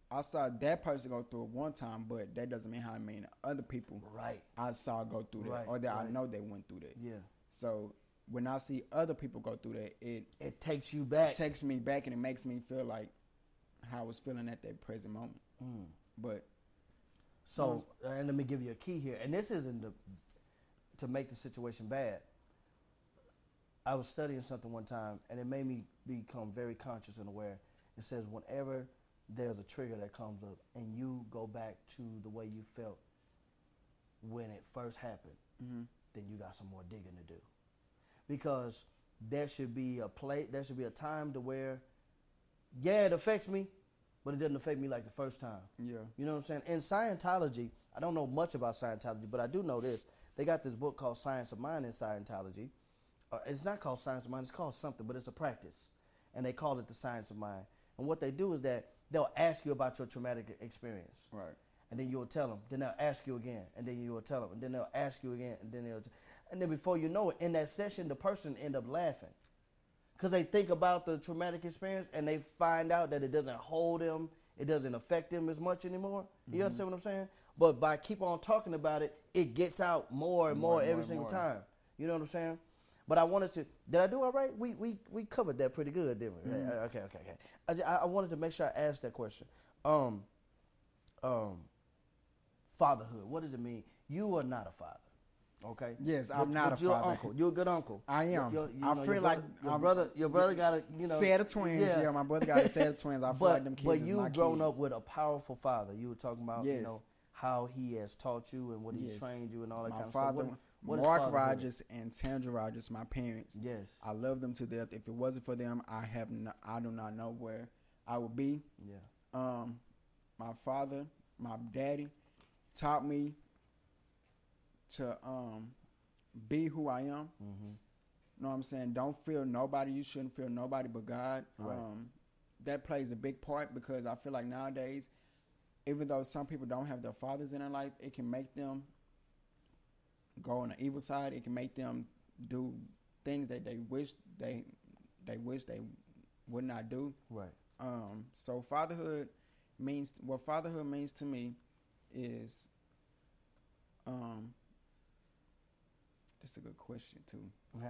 I saw that person go through it one time, but that doesn't mean how I mean other people. Right. I saw go through that, Right, or that I know they went through that. Yeah. So when I see other people go through that, it It takes you back. it takes me back and it makes me feel like how I was feeling at that present moment. Mm. But So, and let me give you a key here. And this isn't the, to make the situation bad. I was studying something one time, and it made me become very conscious and aware. It says whenever there's a trigger that comes up, and you go back to the way you felt when it first happened, mhm. then you got some more digging to do. Because there should be a plate. there should be a time to where, yeah, it affects me, but it doesn't affect me like the first time. yeah, You know what I'm saying? In Scientology, I don't know much about Scientology, but I do know this. They got this book called Science of Mind in Scientology. Uh, it's not called Science of Mind, it's called something, but it's a practice. And they call it the Science of Mind. And what they do is that they'll ask you about your traumatic experience. right. And then you'll tell them. Then they'll ask you again. And then you'll tell them. And then they'll ask you again. And then they'll. T- and then before you know it, in that session, the person end up laughing. Because they think about the traumatic experience and they find out that it doesn't hold them, it doesn't affect them as much anymore. You understand what I'm saying? But by keep on talking about it, it gets out more and more, More and every more single more. time. You know what I'm saying? But I wanted to. Did I do all right? We we we covered that pretty good, didn't we? Mm-hmm. Okay, okay, okay. I, I wanted to make sure I asked that question. Um, um, fatherhood. What does it mean? You are not a father. Okay. Yes, I'm not but a you're father. uncle. You're a good uncle. I am. You're- you I know, feel your like your I'm- brother. Your brother got a you know set of twins. Yeah. my brother got a set of twins. I feel but like them kids but you grown kids. up with a powerful father. You were talking about you know how he has taught you and what he's Yes. trained you and all that my kind of father, stuff. What, what Mark? Rogers and Tandra Rogers, my parents. Yes. I love them to death. If it wasn't for them, I have no, I do not know where I would be. Yeah. Um, my father, my daddy, taught me to um be who I am. Mm-hmm. know what I'm saying? Don't feel nobody. You shouldn't feel nobody but God. Right. Um, that plays a big part because I feel like nowadays, even though some people don't have their fathers in their life, it can make them go on the evil side. It can make them do things that they wish they they wish they would not do. Right. Um, so fatherhood means what fatherhood means to me is um this is a good question too. [laughs]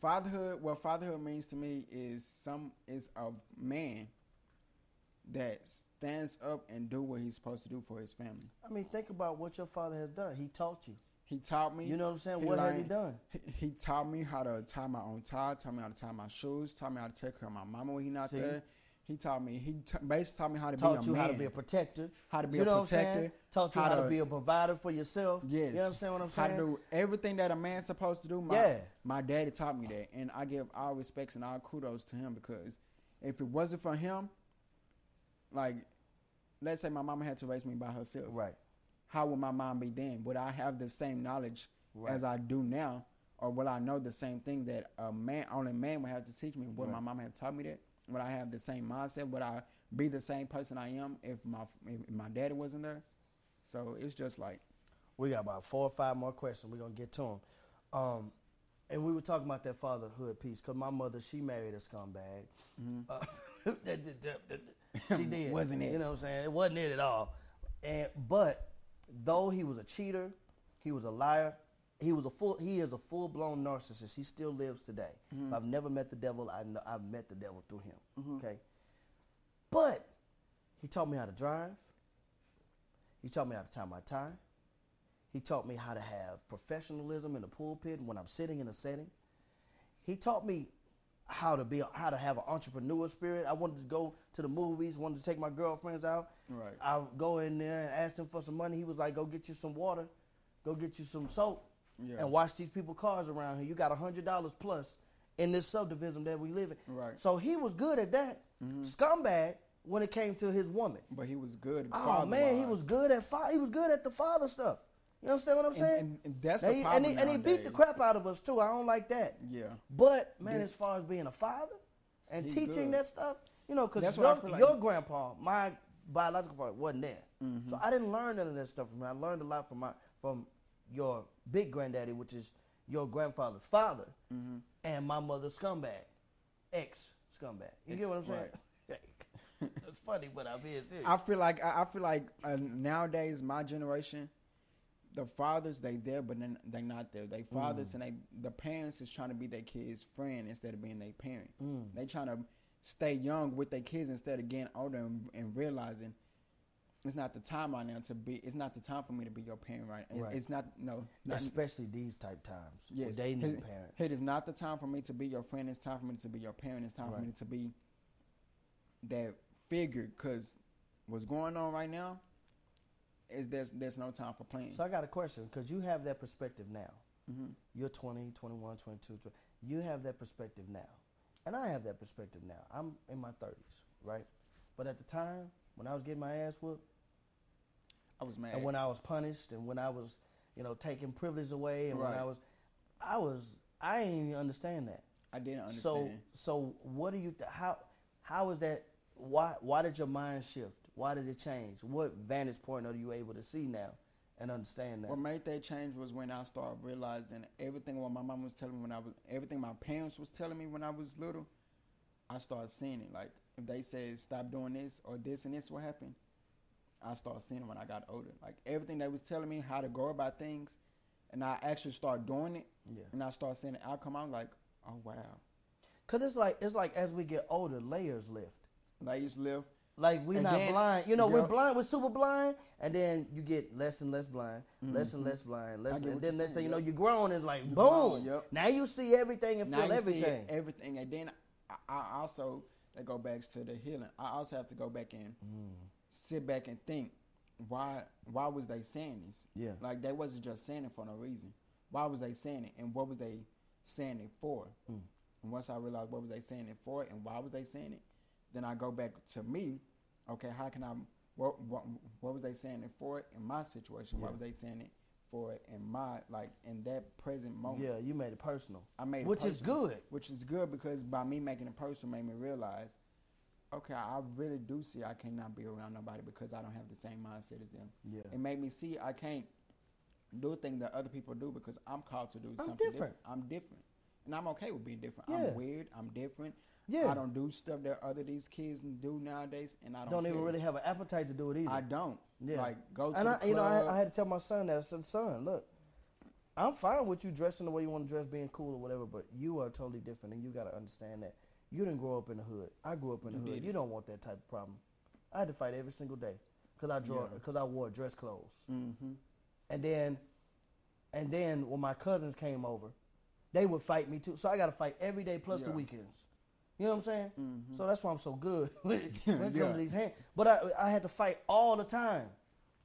Fatherhood what fatherhood means to me is some is a man that stands up and do what he's supposed to do for his family. I mean, think about what your father has done. He taught you. He taught me. You know what I'm saying? What has he done? He, he taught me how to tie my own tie. Taught me how to tie my shoes. Taught me how to take care of my mama when he not See? there. He taught me. He t- basically taught me how to Taught be a you man. how to be a protector. How to be you a what I'm protector. Taught you how how, to, to- be a provider for yourself. Yes. You know what I'm How saying? to do everything that a man's supposed to do. My, Yeah. My daddy taught me that, and I give all respects and all kudos to him because if it wasn't for him, like, let's say my mama had to raise me by herself, Right. How would my mom be then? Would I have the same knowledge Right. as I do now, or will I know the same thing that a man, only man would have to teach me? Would my mom have taught me that? Would I have the same mindset? Would I be the same person I am if my if my daddy wasn't there? So it's just like We got about four or five more questions. We're gonna get to them. Um, and we were talking about that fatherhood piece because my mother she married a scumbag. Uh, [laughs] that- that- she [laughs] did, Mm-hmm. Wasn't it? You know what I'm saying? It wasn't it at all. And but though he was a cheater, he was a liar. He was a full. He is a full blown narcissist. He still lives today. Mm-hmm. If I've never met the devil. I know I've met the devil through him. Okay. But he taught me how to drive. He taught me how to tie my tie. He taught me how to have professionalism in the pulpit when I'm sitting in a setting. He taught me how to be how to have an entrepreneur spirit. I wanted to go to the movies, wanted to take my girlfriends out. Right. I go in there and ask him for some money. He was like, "Go get you some water, go get you some soap, Yeah. and watch these people cars around here. You got a hundred dollars plus in this subdivision that we live in." Right. Mm-hmm. So he was good at that. Scumbag when it came to his woman. But he was good. Oh man, he was good at fa- he was good at the father stuff. You understand what I'm saying? and- and that's And the he, problem and, he, and he beat the crap out of us too. I don't like that. Yeah. But man, This- as far as being a father and He's teaching good. that stuff, you know, because your, what I feel like- your grandpa, my biological father, wasn't there, Mm-hmm. so I didn't learn none of that stuff from him. I learned a lot from my from your big granddaddy, which is your grandfather's father, Mm-hmm. and my mother's scumbag, ex scumbag. You get what I'm saying? It's [laughs] funny, but I'm being serious. I feel like I I feel like uh, nowadays my generation, the fathers they there, but then they not there. They fathers mm. and they the parents is trying to be their kids' friend instead of being their parent. Mm. They trying to stay young with their kids instead of getting older and, and realizing it's not the time right now to be. It's not the time for me to be your parent right. It's, Right. it's not no. Not, Especially these type times. Yes, they need it, parents. It is not the time for me to be your friend. It's time for me to be your parent. It's time for me to be that figure. Because what's going on right now is there's there's no time for playing. So I got a question because you have that perspective now. Mhm. You're 20, 21, 22. 20. You have that perspective now. And I have that perspective now. I'm in my 30s, right? But at the time, when I was getting my ass whooped, I was mad. and when I was punished, and when I was, you know, taking privilege away, and when I was, I was, I didn't even understand that. I didn't understand. So, so what do you, th- how, how is that, why, why did your mind shift? Why did it change? What vantage point are you able to see now and understand that? what made that change was when I started realizing everything what my mom was telling me when I was everything my parents was telling me when I was little. I started seeing it. Like if they said stop doing this or this and this will happen, I started seeing it when I got older. Like everything they was telling me how to go about things, and I actually start doing it. Yeah. And I start seeing the outcome. I was like, oh wow. Cause it's like it's like as we get older, layers lift. Like I used to live. Like we're And not then- blind. You know, we're blind. We're super blind, and then you get less and less blind, less and less blind, less, Mm-hmm. and then let's say you know, you're grown. It's like boom. grown, yup. Now you see everything and Now feel you see everything. everything, and then I, I also that go back to the healing. I also have to go back and Mm. sit back and think why why was they saying this? Yeah. like they wasn't just saying it for no reason. Why was they saying it, and what was they saying it for? Mm. And once I realized what was they saying it for, and why was they saying it, then I go back to me. Okay, how can I? What what, what was they saying it for in my situation? What Yeah. was they saying it for it in my like in that present moment? yeah, you made it personal. I made it which is good. Which is good because by me making it personal made me realize okay, I really do see I cannot be around nobody because I don't have the same mindset as them. Yeah. It made me see I can't do things that other people do because I'm called to do I'm something different. I'm different. And I'm okay with being different. Yeah. I'm weird. I'm different. Yeah. I don't do stuff that other these kids do nowadays, and I don't, Don't even care. really have an appetite to do it either. I don't. Yeah. Like go to and I, you know, I, I had to tell my son that. I said, "Son, look, I'm fine with you dressing the way you want to dress, being cool or whatever, but you are totally different, and you got to understand that. You didn't grow up in the hood. I grew up in the You hood. You don't want that type of problem. I had to fight every single day because I draw Yeah. because I wore dress clothes, mm-hmm. and then, and then when my cousins came over, they would fight me too. So I got to fight every day plus the weekends. You know what I'm saying? Mhm. So that's why I'm so good [laughs] when [laughs] it when it comes Yeah. to these hands. But I, I had to fight all the time.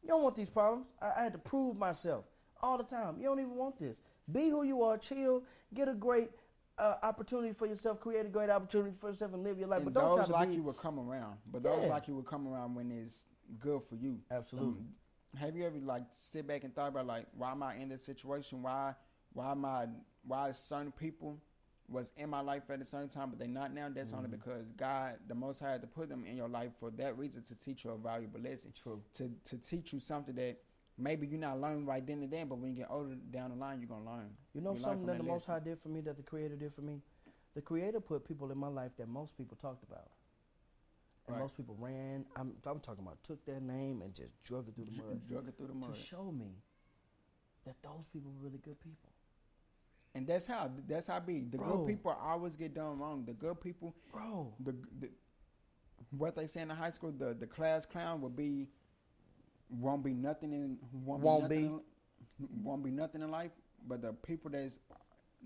You don't want these problems. I, I had to prove myself all the time. You don't even want this. Be who you are. Chill. Get a great uh, opportunity for yourself. Create a great opportunity for yourself and live your life. and but don't those like be. you will come around. But those like you will come around when it's good for you. Absolutely. Um, have you ever like sit back and thought about like why am I in this situation? Why why am I why certain people was in my life at a certain time but they're not now? That's only Mm-hmm. because God, the Most High, had to put them in your life for that reason to teach you a valuable lesson. True. To to teach you something that maybe you're not learning right then and then, but when you get older down the line, you're gonna learn. You know You something from that the Most. High did for me, that the Creator did for me? The Creator put people in my life that most people talked about. And Right. most people ran. I'm, I'm talking about took their name and just drug it through the mud. Drug it through the mud. to show me that those people were really good people. And that's how that's how I be. The Bro. good people always get done wrong. The good people, Bro, the, the what they say in the high school, the the class clown will be won't be nothing in won't, Won't be, be. nothing in, won't be nothing in life. But the people that's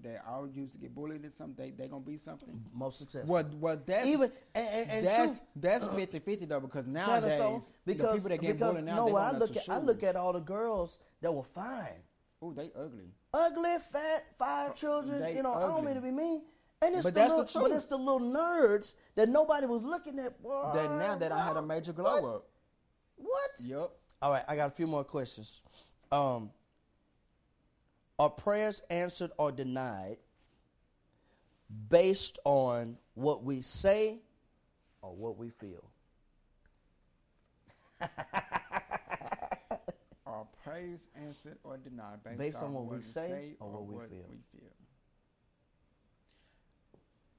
that all used to get bullied or something, they they gonna be something. most successful. What what that's Even and, and, and that's true, that's uh, 50-50 though because nowadays so, because the people that get because bullied now no, they I look at I look at all the girls that were fine, Ooh, they ugly. ugly, fat, five children. They you know, I don't mean to be mean. And it's But the that's the little, but it's the little nerds that nobody was looking at. Boy, That now that I had a major glow what? up. What? Yep. All right, I got a few more questions. Um, are prayers answered or denied based on what we say or what we feel? [laughs] Are praise answered or denied based, Based on on what we say or what we feel. we feel?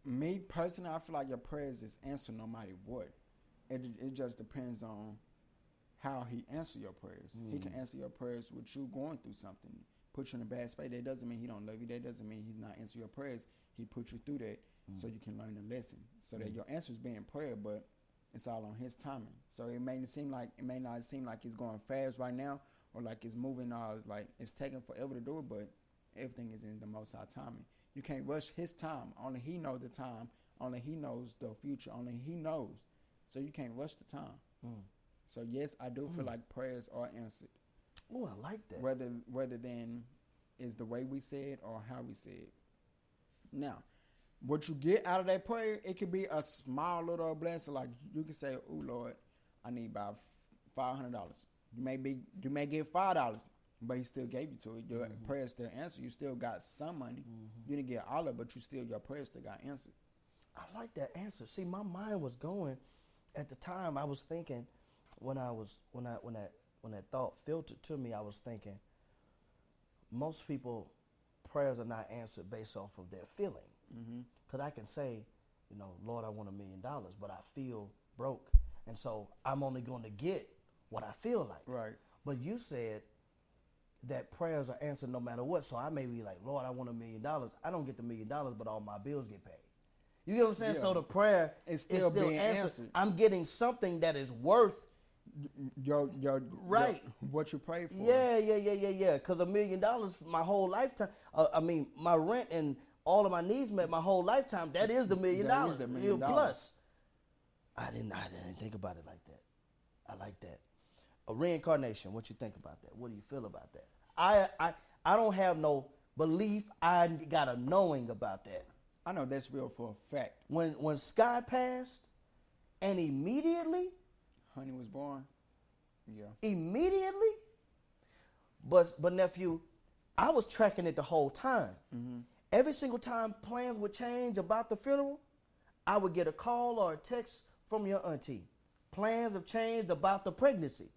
Me personally, I feel like your prayers is answered no matter what. It it just depends on how he answer your prayers. He Mm. can answer your prayers with you going through something, put you in a bad space. That doesn't mean he don't love you. That doesn't mean he's not answering your prayers. He put you through that Mm. so you can learn the lesson. So that your answer is being prayer, but it's all on his timing. So it may not seem like it may not seem like he's going fast right now, or like it's moving. Uh, like it's taking forever to do it, but everything is in the Most High timing. You can't rush His time. Only He knows the time. Only He knows the future. Only He knows. So you can't rush the time. Mm. So yes, I do feel like prayers are answered, Oh, I like that. whether whether then is the way we say it or how we say it. Now, what you get out of that prayer, it could be a small little blessing. Like you can say, "Oh Lord, I need about five hundred dollars." You may be you may get five dollars, but He still gave you to it. Your prayer still answered. You still got some money. You didn't get all of, it, but you still your prayer still got answered. I like that answer. See, my mind was going at the time. I was thinking when I was when I when that when that thought filtered to me, I was thinking most people prayers are not answered based off of their feeling. Mm-hmm. Because I can say, you know, Lord, I want a million dollars, but I feel broke, and so I'm only going to get what I feel like. Right. But you said that prayers are answered no matter what. So I may be like, Lord, I want a million dollars. I don't get the million dollars, but all my bills get paid. You get what I'm saying? Yeah. So the prayer It's is still still being answered. answered. I'm getting something that is worth. Your your Right. your- what you pray for. Yeah, yeah, yeah, yeah, yeah. Because a million dollars, my whole lifetime. Uh, I mean, my rent and all of my needs met my whole lifetime. That is the million That is dollars. the million dollars. Plus, I didn't. I didn't think about it like that. I like that. A reincarnation. What you think about that? What do you feel about that? I I I don't have no belief. I got a knowing about that. I know that's real for a fact. When when Sky passed, and immediately, Honey was born. Yeah. immediately. But but nephew, I was tracking it the whole time. Mm-hmm. Every single time plans would change about the funeral, I would get a call or a text from your auntie. Plans have changed about the pregnancy.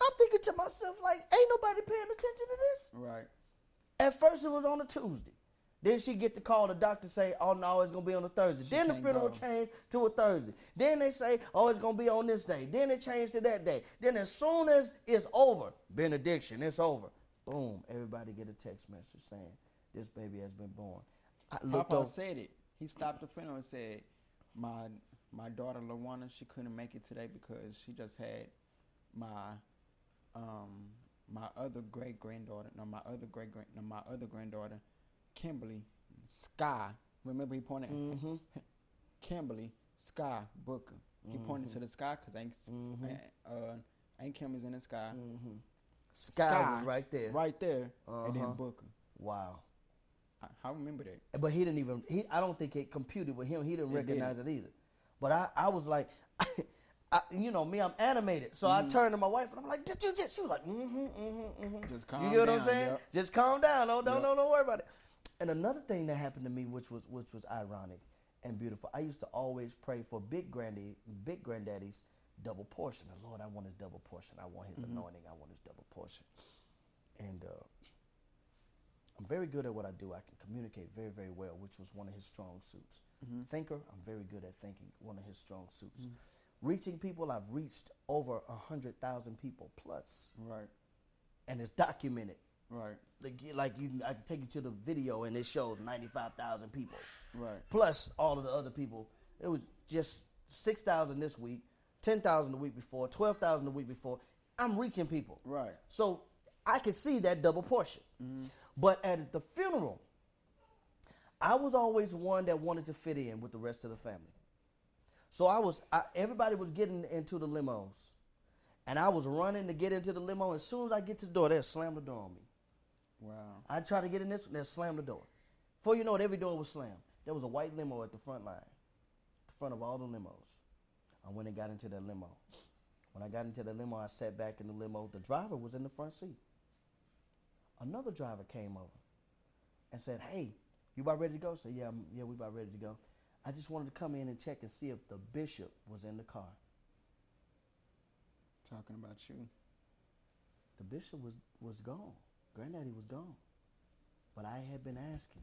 I'm thinking to myself, like, ain't nobody paying attention to this. Right. At first, it was on a Tuesday. Then she get the call. The doctor say, "Oh no, it's gonna be on a Thursday." then the funeral go. changed to a Thursday. Then they say, "Oh, it's gonna be on this day." Then it changed to that day. Then as soon as it's over, benediction, it's over. Boom! Everybody get a text message saying this baby has been born. I looked Papa over. said it. He stopped the funeral and said, "My my daughter Lawana, she couldn't make it today because she just had my um my other great granddaughter. No, my other great grand. No, my other granddaughter, Kimberly Sky. Remember he pointed Mhm. [laughs] Kimberly Sky Booker. He pointed to the sky because ain't Mhm. uh ain't Kim is in the sky. Mhm. Sky, was right there. right there, and Uh-huh. then Booker. Wow. I, I remember that. But he didn't even. He. I don't think it computed with him. He didn't It recognize it either. But I. I was like, [laughs] I, you know me. I'm animated, so Mm-hmm. I turned to my wife and I'm like, did you just? She was like, mm-hmm, mm-hmm, mm-hmm. Just You calm get what I'm down, saying? yep. Just calm down. Don't don't Yep. don't, don't worry about it. And another thing that happened to me, which was which was ironic and beautiful. I used to always pray for big granddaddy, big granddaddy's double portion. The Lord, I want his double portion. I want his Mm-hmm. anointing. I want his double portion. And uh, I'm very good at what I do. I can communicate very, very well, which was one of his strong suits. Mm-hmm. Thinker, I'm very good at thinking, one of his strong suits. Reaching people, I've reached over a hundred thousand people plus, Right, and it's documented. right, Like, you- like you, I can take you to the video, and it shows ninety-five thousand people right. plus all of the other people. It was just six thousand this week, ten thousand the week before, twelve thousand the week before. I'm reaching people. Right. So I could see that double portion. Mm-hmm. But at the funeral, I was always one that wanted to fit in with the rest of the family. So I was, I, everybody was getting into the limos. And I was running to get into the limo. As soon as I get to the door, they'll slam the door on me. Wow. I try to get in this one, they'll slam the door. Before you know it, every door was slammed. There was a white limo at the front line, the front of all the limos. I went and got into that limo. When I got into the limo, I sat back in the limo. The driver was in the front seat. Another driver came over and said, "Hey, you about ready to go?" I said, "Yeah, I'm, yeah, we about ready to go." I just wanted to come in and check and see if the bishop was in the car. Talking about you. The bishop was was gone. Granddaddy was gone. But I had been asking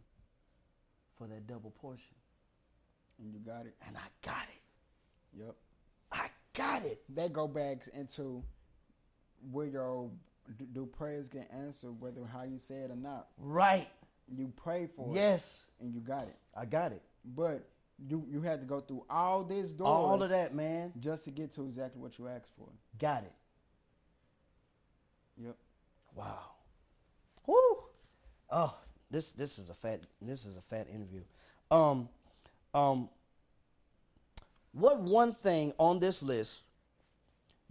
for that double portion, And you got it. and I got it. Yep. I got it. That go back into where your do, do prayers get answered, whether how you say it or not. Right. You pray for it. Yes, And you got it. I got it. But you you had to go through all this doors All of that, man. just to get to exactly what you asked for. Got it. Yep. Wow. Woo. Oh, this this is a fat this is a fat interview. Um, um. What one thing on this list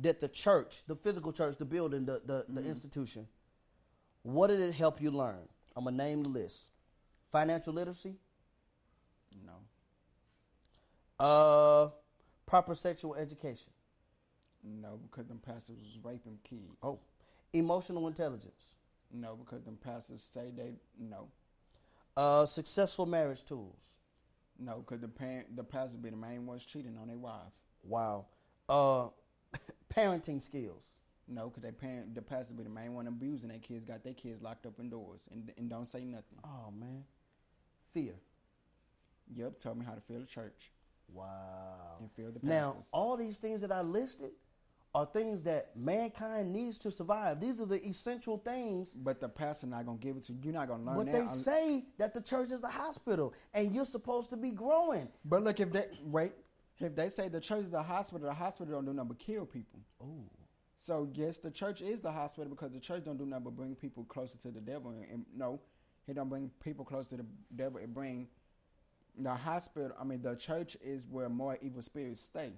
that the church, the physical church, the building, the the, the institution, what did it help you learn? I'm gonna name the list. Financial literacy. Uh, proper sexual education. No, because them pastors was raping kids. Oh, emotional intelligence. No, because them pastors say they no. Uh, successful marriage tools. No, because the parent the pastor be the main ones cheating on their wives. Wow. Uh, [laughs] parenting skills. No, because they parent the pastor be the main one abusing their kids, got their kids locked up indoors and and don't say nothing. Oh man. Fear. Yep, told me how to feel the church Wow. and the Now, all these things that I listed are things that mankind needs to survive. These are the essential things. but the pastor not gonna give it to you. You're not gonna learn But that. they say that the church is the hospital and you're supposed to be growing. but look, if they wait, if they say the church is the hospital, the hospital don't do nothing but kill people. Ooh. So yes, the church is the hospital because the church don't do nothing but bring people closer to the devil. And, and no, it don't bring people closer to the devil. It bring the hospital. I mean, the church is where more evil spirits stay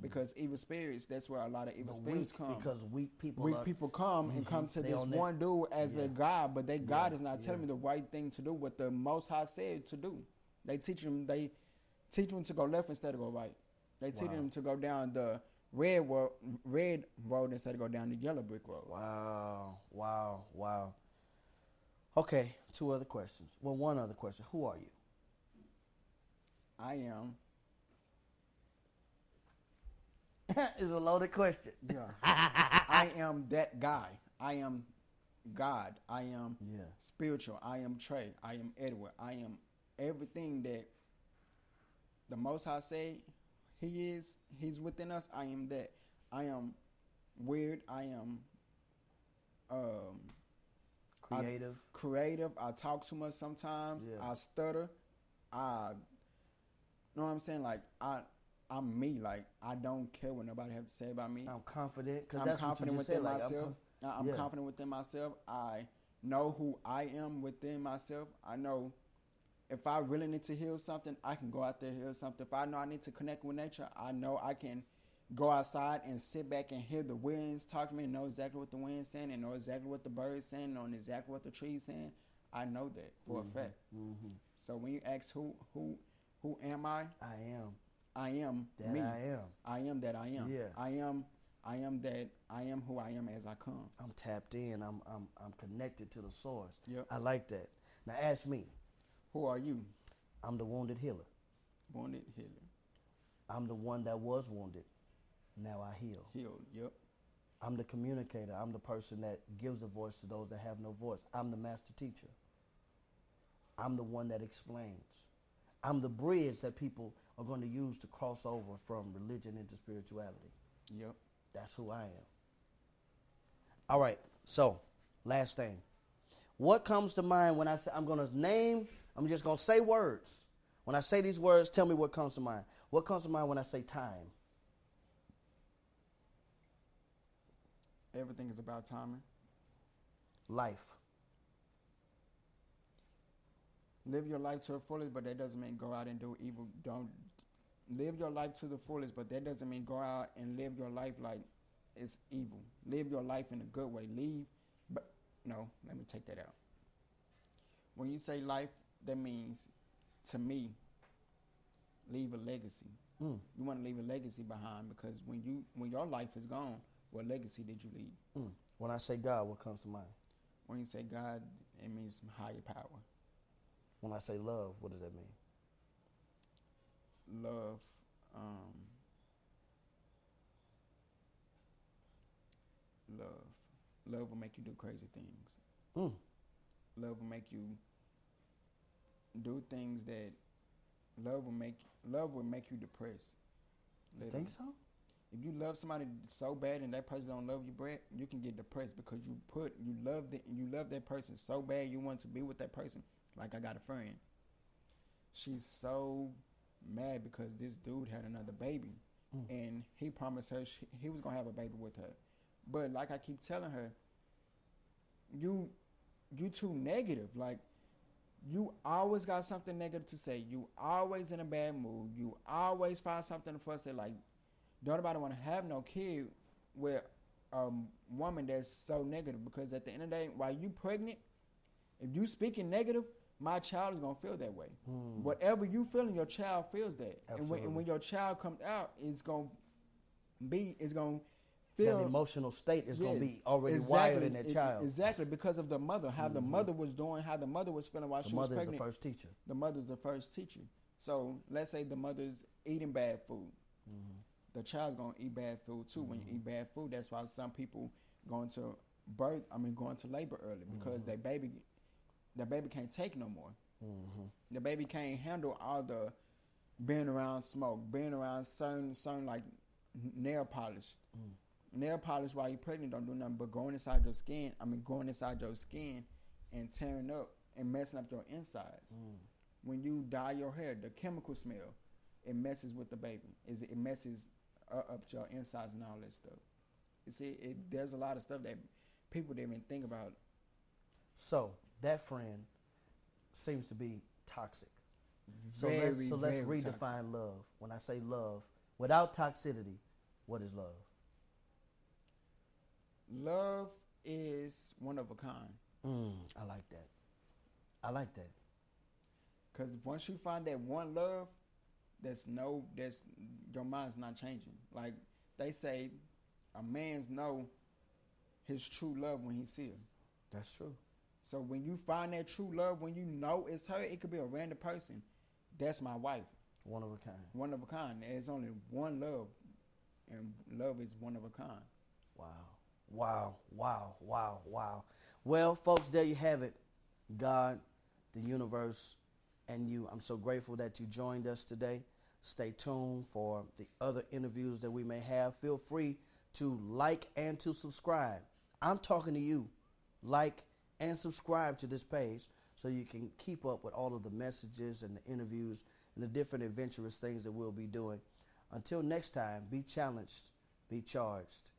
because evil spirits. That's where a lot of evil The spirits weak, come. because weak people Weak are, people come and Mhm. come to They this their- one dude as their God, but their God Yeah, is not telling yeah. me the right thing to do. What the Most High said to do. They teach them. They teach them to go left instead of go right. They teach them to go down the red road, red road instead of go down the yellow brick road. Wow, wow, wow. Okay, two other questions. Well, one other question. Who are you? I am [laughs] it's a loaded question. Yeah. [laughs] I am that guy. I am God. I am Yeah. spiritual. I am Trey. I am Edward. I am everything that the Most High say He is. He's within us. I am that. I am weird. I am um, I- Creative. creative. I talk too much sometimes. Yeah. I stutter. I know what I'm saying. Like I, I'm me. Like I don't care what nobody have to say about me. I'm confident because I'm confident within. Like, I'm myself. I- I'm yeah. confident within myself. I know who I am within myself. I know if I really need to heal something, I can go out there and heal something. If I know I need to connect with nature, I know I can go outside and sit back and hear the winds talk to me and know exactly what the wind's saying and know exactly what the bird's saying, know exactly what the tree's saying. I know that for a fact. Mhm. So when you ask who who who am I? I am I am that me. I am. I am that I am. Yeah. I am I am that I am who I am as I come. I'm tapped in. I'm I'm I'm connected to the source. Yep. I like that. Now ask me. Who are you? I'm the wounded healer. Wounded, healed, I'm the one that was wounded. Now I heal. healed. Yep. I'm the communicator. I'm the person that gives a voice to those that have no voice. I'm the master teacher. I'm the one that explains. I'm the bridge that people are going to use to cross over from religion into spirituality. Yep. That's who I am. All right. So, last thing. What comes to mind when I say I'm going to name, I'm just going to say words. When I say these words, tell me what comes to mind. What comes to mind when I say time? Everything is about timing. Life. Live your life to the fullest, but that doesn't mean go out and do evil. Don't live your life to the fullest, but that doesn't mean go out and live your life like it's evil. Live your life in a good way. Leave, but no, let me take that out. When you say life, that means to me, leave a legacy. Mm. You want to leave a legacy behind because when you when your life is gone, what legacy did you leave? Mm. When I say God, what comes to mind? When you say God, it means higher power. When I say love, what does that mean? Love, um, love, love will make you do crazy things. Mm. Love will make you do things that love will make love will make you depressed. You think so? If you love somebody so bad and that person don't love you, Brett, you can get depressed because you put you love the, you love that person so bad you want to be with that person. Like I got a friend, she's so mad because this dude had another baby, Mm. and he promised her she, he was gonna have a baby with her. But like I keep telling her, you you too negative. Like you always got something negative to say. You always in a bad mood. You always find something to fuss at. Like don't nobody want to have no kid with a woman that's so negative because at the end of the day, while you pregnant, if you speaking negative, my child is gonna feel that way. Mm. Whatever you feeling, your child feels that. And when, and when your child comes out, it's gonna be, it's gonna That feel emotional state is gonna be already exactly, wired in that e- child. Exactly because of the mother, how the Mhm. mother was doing, how the mother was feeling while the she was pregnant. mother is the first teacher. the mother's the first teacher. So let's say the mother's eating bad food. Mhm. The child's gonna eat bad food too. When you Mm-hmm. eat bad food, that's why some people going to birth. I mean, going to labor early because Mhm. their baby, their baby can't take no more. Mhm. The baby can't handle all the being around smoke, being around certain certain like nail polish. Mm. Nail polish while you're pregnant don't do nothing but going inside your skin. I mean, going inside your skin and tearing up and messing up your insides. Mm. When you dye your hair, the chemical smell, it messes with the baby. Is it messes uh, up your insides and all that stuff. You see, it, there's a lot of stuff that people didn't even think about. So that friend seems to be toxic. So Very, let's so let's redefine toxic. love. When I say love, without toxicity, what is love? Love is one of a kind. Mm, I like that. I like that. Cause once you find that one love, that's no, that's your mind's not changing. Like they say, a man's know his true love when he see her. That's true. So when you find that true love, when you know it's her, it could be a random person. That's my wife, One of a kind. one of a kind. There's only one love. and love is one of a kind. Wow. Wow. Wow. Wow. Wow. Well, folks, there you have it. God, the universe, and you. I'm so grateful that you joined us today. Stay tuned for the other interviews that we may have. Feel free to like and to subscribe. I'm talking to you. Like and subscribe to this page so you can keep up with all of the messages and the interviews and the different adventurous things that we'll be doing. Until next time, be challenged, be charged,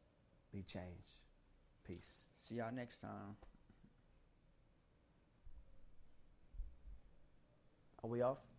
be changed. Peace. See y'all next time. Are we off?